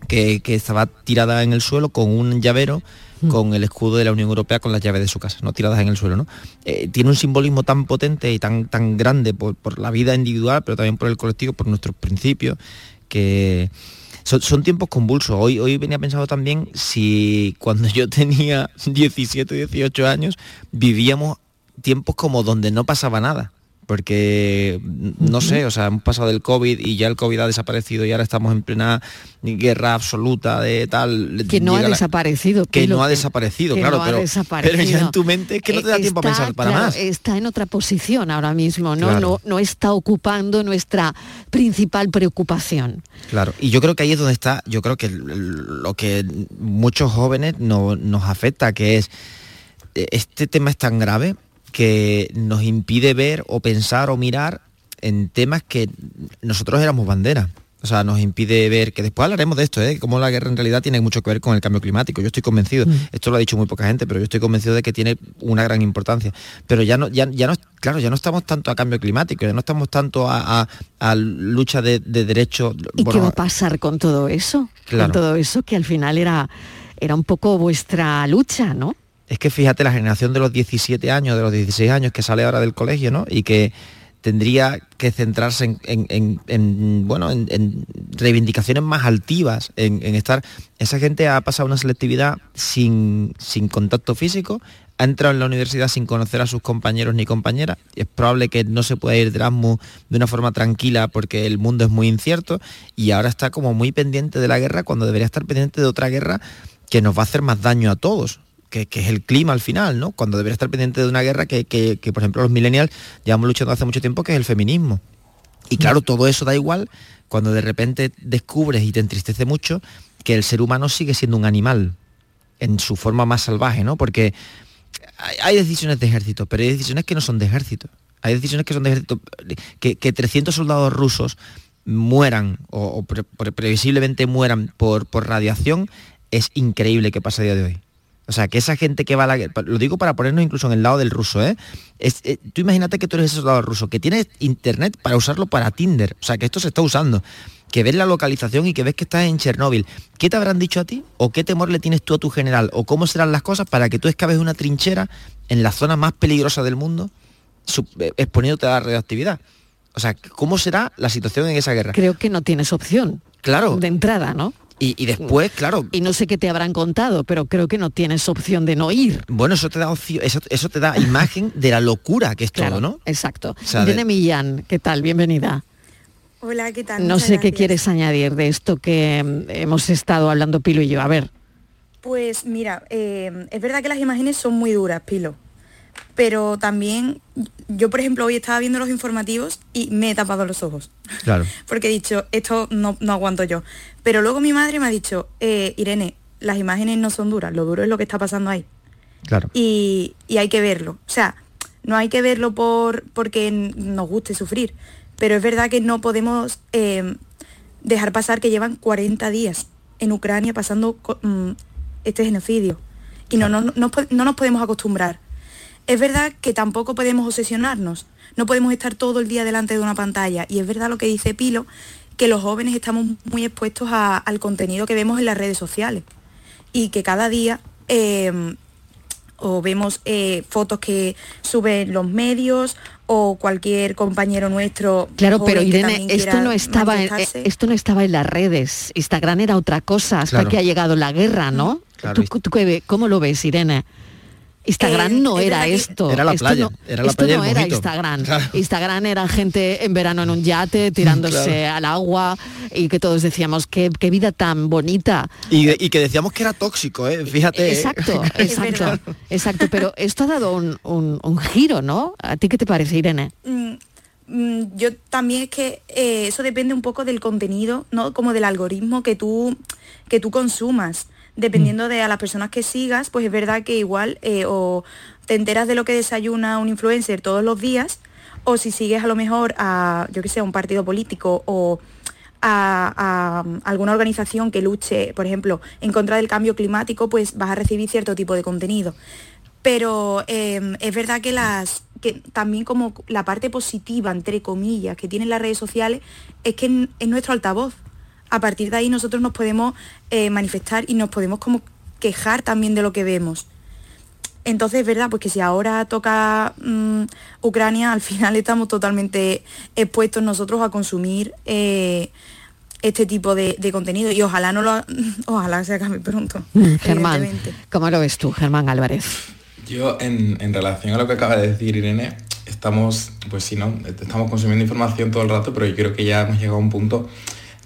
que, que estaba tirada en el suelo con un llavero con el escudo de la Unión Europea con las llaves de su casa, no tiradas en el suelo, ¿no? Eh, tiene un simbolismo tan potente y tan, tan grande por, por la vida individual, pero también por el colectivo, por nuestros principios, que son, son tiempos convulsos. Hoy, hoy venía pensando también si cuando yo tenía <laughs> 17, 18 años, vivíamos tiempos como donde no pasaba nada. Porque, no sé, o sea, hemos pasado del COVID y ya el COVID ha desaparecido y ahora estamos en plena guerra absoluta de tal. Que no ha la- desaparecido. que no ha desaparecido, que claro, no ha pero, desaparecido. pero ya en tu mente es que no te da Eh, tiempo a pensar para claro, más. Está en otra posición ahora mismo, ¿no? Claro. No, no está ocupando nuestra principal preocupación. Claro, y yo creo que ahí es donde está, yo creo que lo que muchos jóvenes no- nos afecta, que es, eh, este tema es tan grave que nos impide ver o pensar o mirar en temas que nosotros éramos bandera. O sea, nos impide ver, que después hablaremos de esto, ¿eh? cómo la guerra en realidad tiene mucho que ver con el cambio climático. Yo estoy convencido, esto lo ha dicho muy poca gente, pero yo estoy convencido de que tiene una gran importancia. Pero ya no, ya, ya no, claro, ya no estamos tanto a cambio climático, ya no estamos tanto a, a- a lucha de, de derechos. ¿Y bueno, qué va a pasar con todo eso? Claro. Con todo eso que al final era, era un poco vuestra lucha, ¿no? Es que fíjate, la generación de los 17 años, de los 16 años que sale ahora del colegio, ¿no? Y que tendría que centrarse en, en- en- en, bueno, en, reivindicaciones más altivas, en, estar... Esa gente ha pasado una selectividad sin, sin contacto físico, ha entrado en la universidad sin conocer a sus compañeros ni compañeras, es probable que no se pueda ir de Erasmus de una forma tranquila porque el mundo es muy incierto, y ahora está como muy pendiente de la guerra cuando debería estar pendiente de otra guerra que nos va a hacer más daño a todos que, es el clima al final, ¿no? Cuando debería estar pendiente de una guerra que, que- que, por ejemplo, los millennials llevamos luchando hace mucho tiempo, que es el feminismo. Y claro, todo eso da igual cuando de repente descubres y te entristece mucho que el ser humano sigue siendo un animal en su forma más salvaje, ¿no? Porque hay, decisiones de ejército, pero hay decisiones que no son de ejército. Hay decisiones que son de ejército. Que, que 300 soldados rusos mueran o, o pre- pre- previsiblemente mueran por, por radiación es increíble que pase a día de hoy. O sea, que esa gente que va a la guerra, lo digo para ponernos incluso en el lado del ruso, ¿eh? Es, eh, tú imagínate que tú eres ese soldado ruso, que tienes internet para usarlo para Tinder, o sea, que esto se está usando, que ves la localización y que ves que estás en Chernóbil. ¿Qué te habrán dicho a ti? ¿O qué temor le tienes tú a tu general? ¿O cómo serán las cosas para que tú escabes una trinchera en la zona más peligrosa del mundo, eh, exponiéndote a la radioactividad? O sea, ¿cómo será la situación en esa guerra? Creo que no tienes opción. Claro. De entrada, ¿no? Y, y después, claro, Y no sé qué te habrán contado, pero creo que no tienes opción de no ir. Bueno, eso te da ocio- eso, eso te da imagen de la locura que es Claro, todo, ¿no? Exacto. O sea, de- Millán, ¿qué tal? Bienvenida. Hola, ¿qué tal? No Muchas sé qué quieres añadir de esto que mm, hemos estado hablando Pilo y yo. A ver. Pues mira, eh, es verdad que las imágenes son muy duras, Pilo. Pero también, yo por ejemplo hoy estaba viendo los informativos y me he tapado los ojos. Claro. <laughs> Porque he dicho, esto no, no aguanto yo. Pero luego mi madre me ha dicho, eh, Irene, las imágenes no son duras, lo duro es lo que está pasando ahí. Claro. y, y hay que verlo. O sea, no hay que verlo por porque nos guste sufrir, pero es verdad que no podemos eh, dejar pasar que llevan 40 días en Ucrania pasando mm, este genocidio. Y no, no, no, no nos podemos acostumbrar. Es verdad que tampoco podemos obsesionarnos, no podemos estar todo el día delante de una pantalla. Y es verdad lo que dice Pilo, que los jóvenes estamos muy expuestos a- al contenido que vemos en las redes sociales. Y que cada día eh, o vemos eh, fotos que suben los medios o cualquier compañero nuestro. Claro, pero que Irene, también esto quiera no estaba en, eh, esto no estaba en las redes. Instagram era otra cosa hasta Claro. que ha llegado la guerra, ¿no? Claro, ¿Tú, tú qué ve- cómo lo ves, Irene? Instagram Eh, no era esto. Era la Esto playa, no- era la esto playa no era. Instagram. Claro. Instagram era gente en verano en un yate tirándose Claro. al agua y que todos decíamos qué, qué vida tan bonita. Y, y que decíamos que era tóxico, ¿eh? Fíjate. ¿eh? Exacto, <laughs> exacto, exacto. Pero esto ha dado un, un- un giro, ¿no? ¿A ti qué te parece, Irene? Mm, mm, yo también es que eh, eso depende un poco del contenido, ¿no? Como del algoritmo que tú, que tú consumas. Dependiendo de a las personas que sigas, pues es verdad que igual eh, o te enteras de lo que desayuna un influencer todos los días, o si sigues a lo mejor a, yo que sé, a un partido político o a, um, alguna organización que luche, por ejemplo, en contra del cambio climático, pues vas a recibir cierto tipo de contenido. Pero eh, es verdad que las que también como la parte positiva, entre comillas, que tienen las redes sociales, es que es nuestro altavoz. A partir de ahí nosotros nos podemos eh, manifestar y nos podemos como quejar también de lo que vemos. Entonces es verdad, pues que si ahora toca mm, Ucrania, al final estamos totalmente expuestos nosotros a consumir eh, este tipo de, de contenido y ojalá no lo <laughs> ojalá se acabe pronto. Mm, Germán. ¿cómo lo ves tú, Germán Álvarez? Yo, en, en relación a lo que acaba de decir Irene, estamos, pues sí, ¿no? Estamos consumiendo información todo el rato, pero yo creo que ya hemos llegado a un punto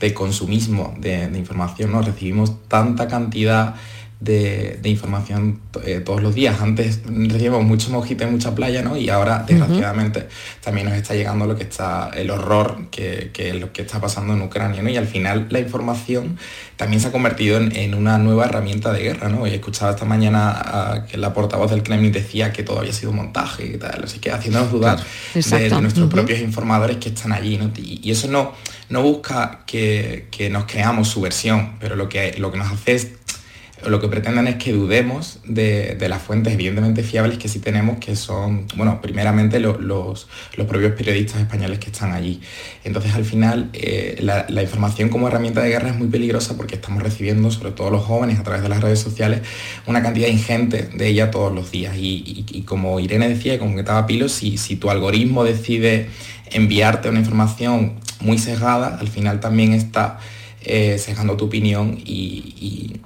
de consumismo de, de información, ¿no? Recibimos tanta cantidad de, de información eh, todos los días. Antes recibíamos mucho mojito y mucha playa, ¿no? Y ahora, desgraciadamente, también nos está llegando lo que está, el horror que, que es lo que está pasando en Ucrania, ¿no? Y al final la información también se ha convertido en, en una nueva herramienta de guerra, ¿no? Y escuchaba esta mañana a- que la portavoz del Kremlin decía que todo había sido montaje y tal, así que haciéndonos dudar de, nuestros propios informadores que están allí, ¿no? Y, y eso no, no busca que, que nos creamos su versión, pero lo que, lo que nos hace es lo que pretenden es que dudemos de, de las fuentes evidentemente fiables que sí tenemos, que son, bueno, primeramente lo- los, los propios periodistas españoles que están allí. Entonces, al final, eh, la, la información como herramienta de guerra es muy peligrosa porque estamos recibiendo, sobre todo los jóvenes, a través de las redes sociales, una cantidad ingente de ella todos los días. Y, y- como Irene decía, y como que estaba Pilo, si, si tu algoritmo decide enviarte una información muy sesgada, al final también está eh, sesgando tu opinión y,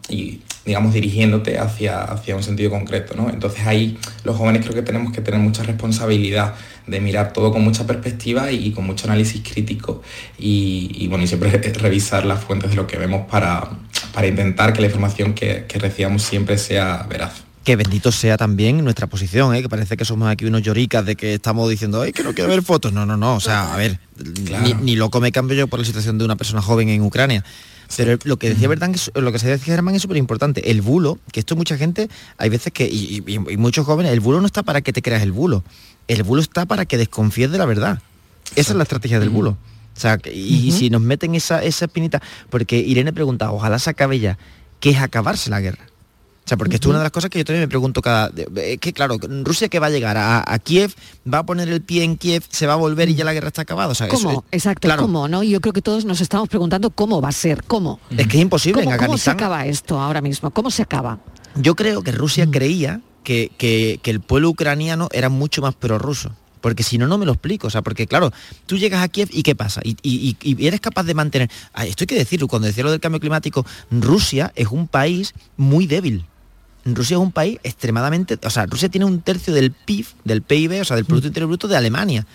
digamos, dirigiéndote hacia, hacia un sentido concreto. ¿no? Entonces ahí los jóvenes creo que tenemos que tener mucha responsabilidad de mirar todo con mucha perspectiva y, con mucho análisis crítico y, y, bueno, y siempre <laughs> revisar las fuentes de lo que vemos para, para intentar que la información que, que recibamos siempre sea veraz. Que bendito sea también nuestra posición, ¿eh? que parece que somos aquí unos lloricas de que estamos diciendo, ay, que no quiero ver fotos. No, no, no, o sea, a ver, ni, ni loco me cambio yo por la situación de una persona joven en Ucrania. Pero lo que decía Bertán, es- lo que se decía Germán es súper importante. El bulo, que esto mucha gente, hay veces que, y, y- y muchos jóvenes, el bulo no está para que te creas el bulo. El bulo está para que desconfíes de la verdad. Esa es la estrategia del bulo. O sea, y, si nos meten esa, esa espinita, porque Irene pregunta, ojalá se acabe ya, ¿qué es acabarse la guerra? O sea, porque esto es una de las cosas que yo también me pregunto cada... Es que claro, Rusia que va a llegar a, a Kiev, va a poner el pie en Kiev, se va a volver y ya la guerra está acabada. O sea, eso ¿Cómo? es- Exacto, claro. ¿cómo? ¿no? Y yo creo que todos nos estamos preguntando cómo va a ser, cómo. Es que es imposible ¿Cómo, en cómo se acaba esto ahora mismo? ¿Cómo se acaba? Yo creo que Rusia creía que, que- que el pueblo ucraniano era mucho más prorruso. Porque si no, no me lo explico. O sea, porque claro, tú llegas a Kiev y ¿qué pasa? Y, y- y- y eres capaz de mantener... Ah, esto hay que decirlo, cuando decía lo del cambio climático, Rusia es un país muy débil. Rusia es un país extremadamente... O sea, Rusia tiene un tercio del PIB, del PIB, o sea, del Producto Interior Bruto de Alemania.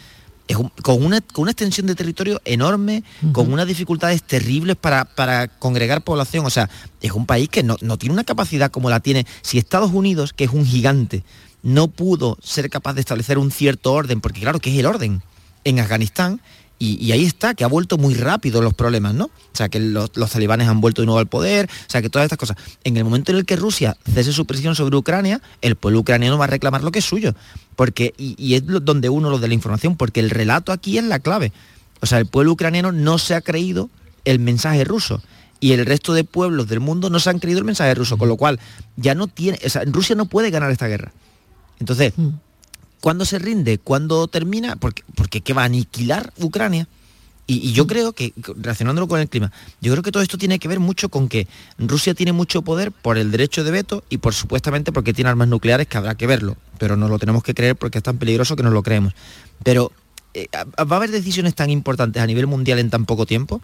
Es un- con, una, con una extensión de territorio enorme, con unas dificultades terribles para, para congregar población. O sea, es un país que no, no tiene una capacidad como la tiene. Si Estados Unidos, que es un gigante, no pudo ser capaz de establecer un cierto orden, porque claro que es el orden en Afganistán, y, ahí está, que ha vuelto muy rápido los problemas, ¿no? O sea, que los, talibanes han vuelto de nuevo al poder, o sea, que todas estas cosas. En el momento en el que Rusia cese su presión sobre Ucrania, el pueblo ucraniano va a reclamar lo que es suyo. Porque, y, es donde uno lo de la información, porque el relato aquí es la clave. O sea, el pueblo ucraniano no se ha creído el mensaje ruso y el resto de pueblos del mundo no se han creído el mensaje ruso, con lo cual ya no tiene, o sea, Rusia no puede ganar esta guerra. Entonces, ¿cuándo se rinde? ¿Cuándo termina? Porque, porque ¿qué va a aniquilar Ucrania? Y, y yo creo que, relacionándolo con el clima, yo creo que todo esto tiene que ver mucho con que Rusia tiene mucho poder por el derecho de veto y por supuestamente porque tiene armas nucleares que habrá que verlo, pero no lo tenemos que creer porque es tan peligroso que no lo creemos. Pero eh, va a haber decisiones tan importantes a nivel mundial en tan poco tiempo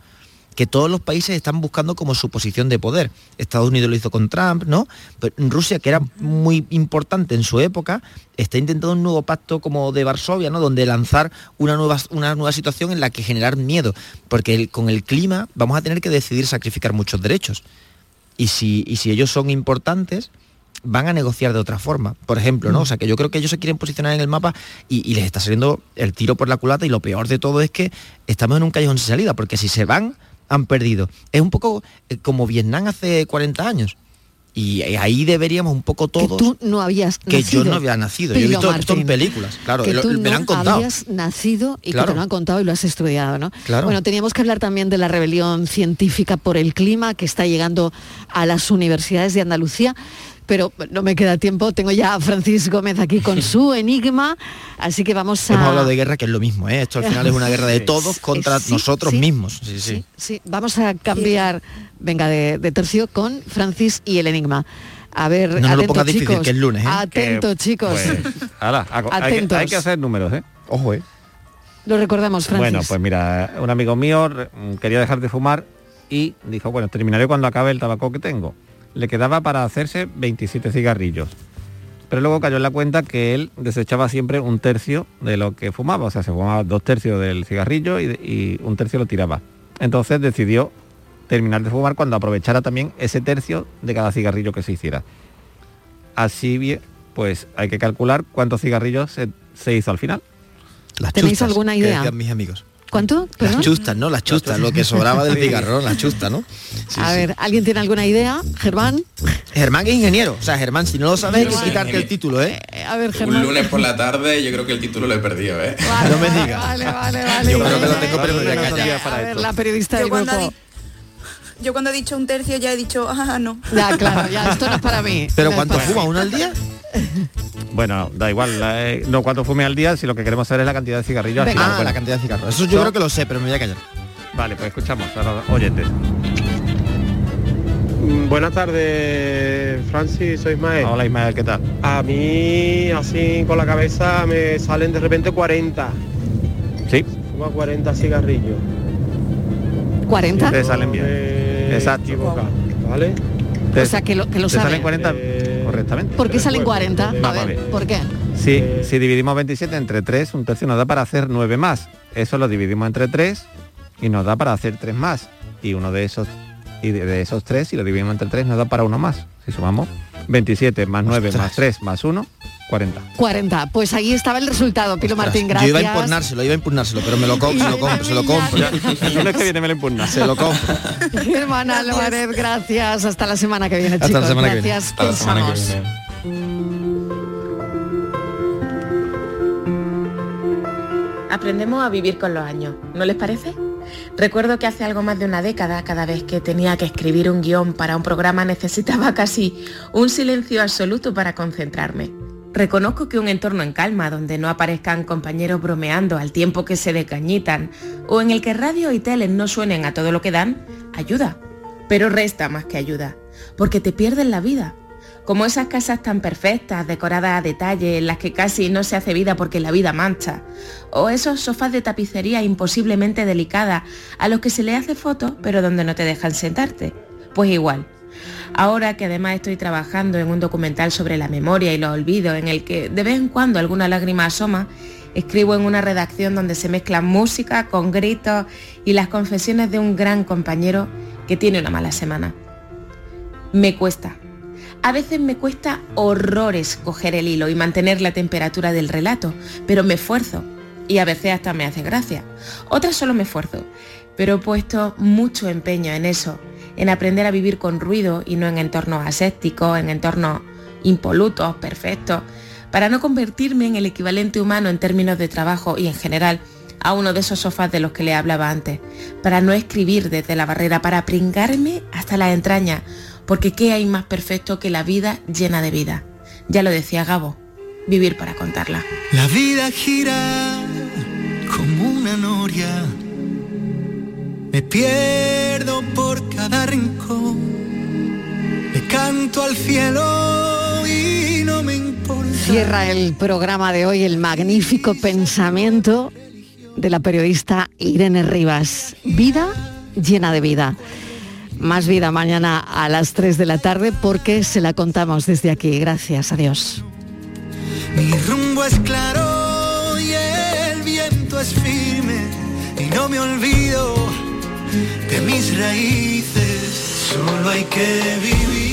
que todos los países están buscando como su posición de poder. Estados Unidos lo hizo con Trump, ¿no? Pero Rusia, que era muy importante en su época, está intentando un nuevo pacto como de Varsovia, ¿no? Donde lanzar una nueva, una nueva situación en la que generar miedo. Porque el- con el clima vamos a tener que decidir sacrificar muchos derechos. Y si, y si ellos son importantes, van a negociar de otra forma. Por ejemplo, ¿no? O sea, que yo creo que ellos se quieren posicionar en el mapa y, y les está saliendo el tiro por la culata y lo peor de todo es que estamos en un callejón sin salida, porque si se van, han perdido. Es un poco eh, como Vietnam hace 40 años. Y eh, ahí deberíamos un poco todos... Tú no habías que nacido. yo no había nacido. Yo he visto esto en Martín. películas, claro, que lo- tú me no han contado. habías nacido y que te lo han contado y lo has estudiado, ¿no? Claro. Bueno, teníamos que hablar también de la rebelión científica por el clima que está llegando a las universidades de Andalucía. Pero no me queda tiempo, tengo ya a Francis Gómez aquí con su <laughs> enigma, así que vamos a... Hemos hablado de guerra, que es lo mismo, ¿eh? Esto al final es una guerra de todos contra Sí, nosotros sí, mismos. Sí, sí. Sí, vamos a cambiar, venga, de, de tercio con Francis y el enigma. A ver, No lo pongas difícil, chicos. que es lunes, ¿eh? Atentos, Que, chicos. pues, <laughs> ala, hago- hay, que, hay que hacer números, ¿eh? Ojo, ¿eh? Lo recordamos, Francis. Bueno, pues mira, un amigo mío mm, quería dejar de fumar y dijo, bueno, terminaré cuando acabe el tabaco que tengo. Le quedaba para hacerse 27 cigarrillos. Pero luego cayó en la cuenta que él desechaba siempre un tercio de lo que fumaba. O sea, se fumaba dos tercios del cigarrillo y, y un tercio lo tiraba. Entonces decidió terminar de fumar cuando aprovechara también ese tercio de cada cigarrillo que se hiciera. Así bien, pues hay que calcular cuántos cigarrillos se, se hizo al final. Las ¿Tenéis chustas, alguna que idea? decían mis amigos. ¿Cuánto? Perdón. Las chustas, ¿no? Las chustas, lo que sobraba del Sí. cigarro, las chustas, ¿no? Sí, a sí. ver, ¿alguien tiene alguna idea? Germán. Germán es ingeniero. O sea, Germán, si no lo sabes, hay que quitarte el título, ¿eh? A ver, Un Germán. lunes por la tarde yo creo que el título lo he perdido, ¿eh? <laughs> no me digas. Vale, vale, vale. Yo creo que lo tengo, pero me voy a ver, la periodista Yo del grupo. yo cuando he dicho un tercio ya he dicho, ah, no. Ya, claro, ya, esto no es para mí. ¿Pero No cuánto fuma? ¿Uno al día? Bueno, da igual, eh, no cuánto fume al día, si lo que queremos saber es la cantidad de cigarrillos. Venga. Ah, Bueno, la cantidad de cigarros. Eso yo creo que lo sé, pero me voy a callar. Vale, pues escuchamos a los oyentes. Mm, Buenas tardes, Francis, soy Ismael. Hola Ismael, ¿qué tal? A mí, así con la cabeza, me salen de repente 40. Sí. Fuma 40 cigarrillos. ¿40? Te salen bien. Exacto. ¿vale? Te- O sea, que lo, que lo te saben. salen 40 correctamente. ¿Por qué salen 40? A Vamos a ver, ver. ¿por qué? Si, si dividimos 27 entre 3, un tercio nos da para hacer 9 más. Eso lo dividimos entre 3 y nos da para hacer 3 más. Y uno de esos y de, de esos 3, si lo dividimos entre 3, nos da para uno más. Si sumamos 27 más 9 más 3 más 1, 40. 40. Pues ahí estaba el resultado, Pilo Martín, Yo gracias. iba a impugnárselo, iba a impugnárselo, pero me lo compro, se lo compro, se lo compro. El lunes que viene me lo impugna. Se lo compro. <laughs> Germán Álvarez, gracias. Hasta la semana que viene, Hasta la semana que viene. gracias. Hasta la semana que viene. Aprendemos a vivir con los años, ¿no les parece? Recuerdo que hace algo más de una década, cada vez que tenía que escribir un guion para un programa necesitaba casi un silencio absoluto para concentrarme. Reconozco que un entorno en calma, donde no aparezcan compañeros bromeando al tiempo que se decañitan, o en el que radio y tele no suenen a todo lo que dan, ayuda. Pero resta más que ayuda, porque te pierdes la vida. Como esas casas tan perfectas, decoradas a detalle, en las que casi no se hace vida porque la vida mancha. O esos sofás de tapicería imposiblemente delicadas a los que se le hace fotos pero donde no te dejan sentarte. Pues igual. Ahora que además estoy trabajando en un documental sobre la memoria y los olvidos en el que de vez en cuando alguna lágrima asoma, escribo en una redacción donde se mezclan música con gritos y las confesiones de un gran compañero que tiene una mala semana. Me cuesta, a veces me cuesta horrores coger el hilo y mantener la temperatura del relato, pero me esfuerzo. Y a veces hasta me hace gracia. Otras solo me esfuerzo. Pero he puesto mucho empeño en eso, en aprender a vivir con ruido y no en entornos asépticos, en entornos impolutos, perfectos, para no convertirme en el equivalente humano en términos de trabajo y en general a uno de esos sofás de los que le hablaba antes, para no escribir desde la barrera, para pringarme hasta la entraña, porque ¿qué hay más perfecto que la vida llena de vida? Ya lo decía Gabo, vivir para contarla. La vida gira como una noria. Me pierdo por cada rincón. Le canto al cielo y no me importa. Cierra el programa de hoy el magnífico pensamiento de la periodista Irene Rivas. Vida llena de vida. Más vida mañana a las 3 de la tarde porque se la contamos desde aquí. Gracias, adiós. Mi rumbo es claro y el viento es firme y no me olvido de mis raíces. Solo hay que vivir.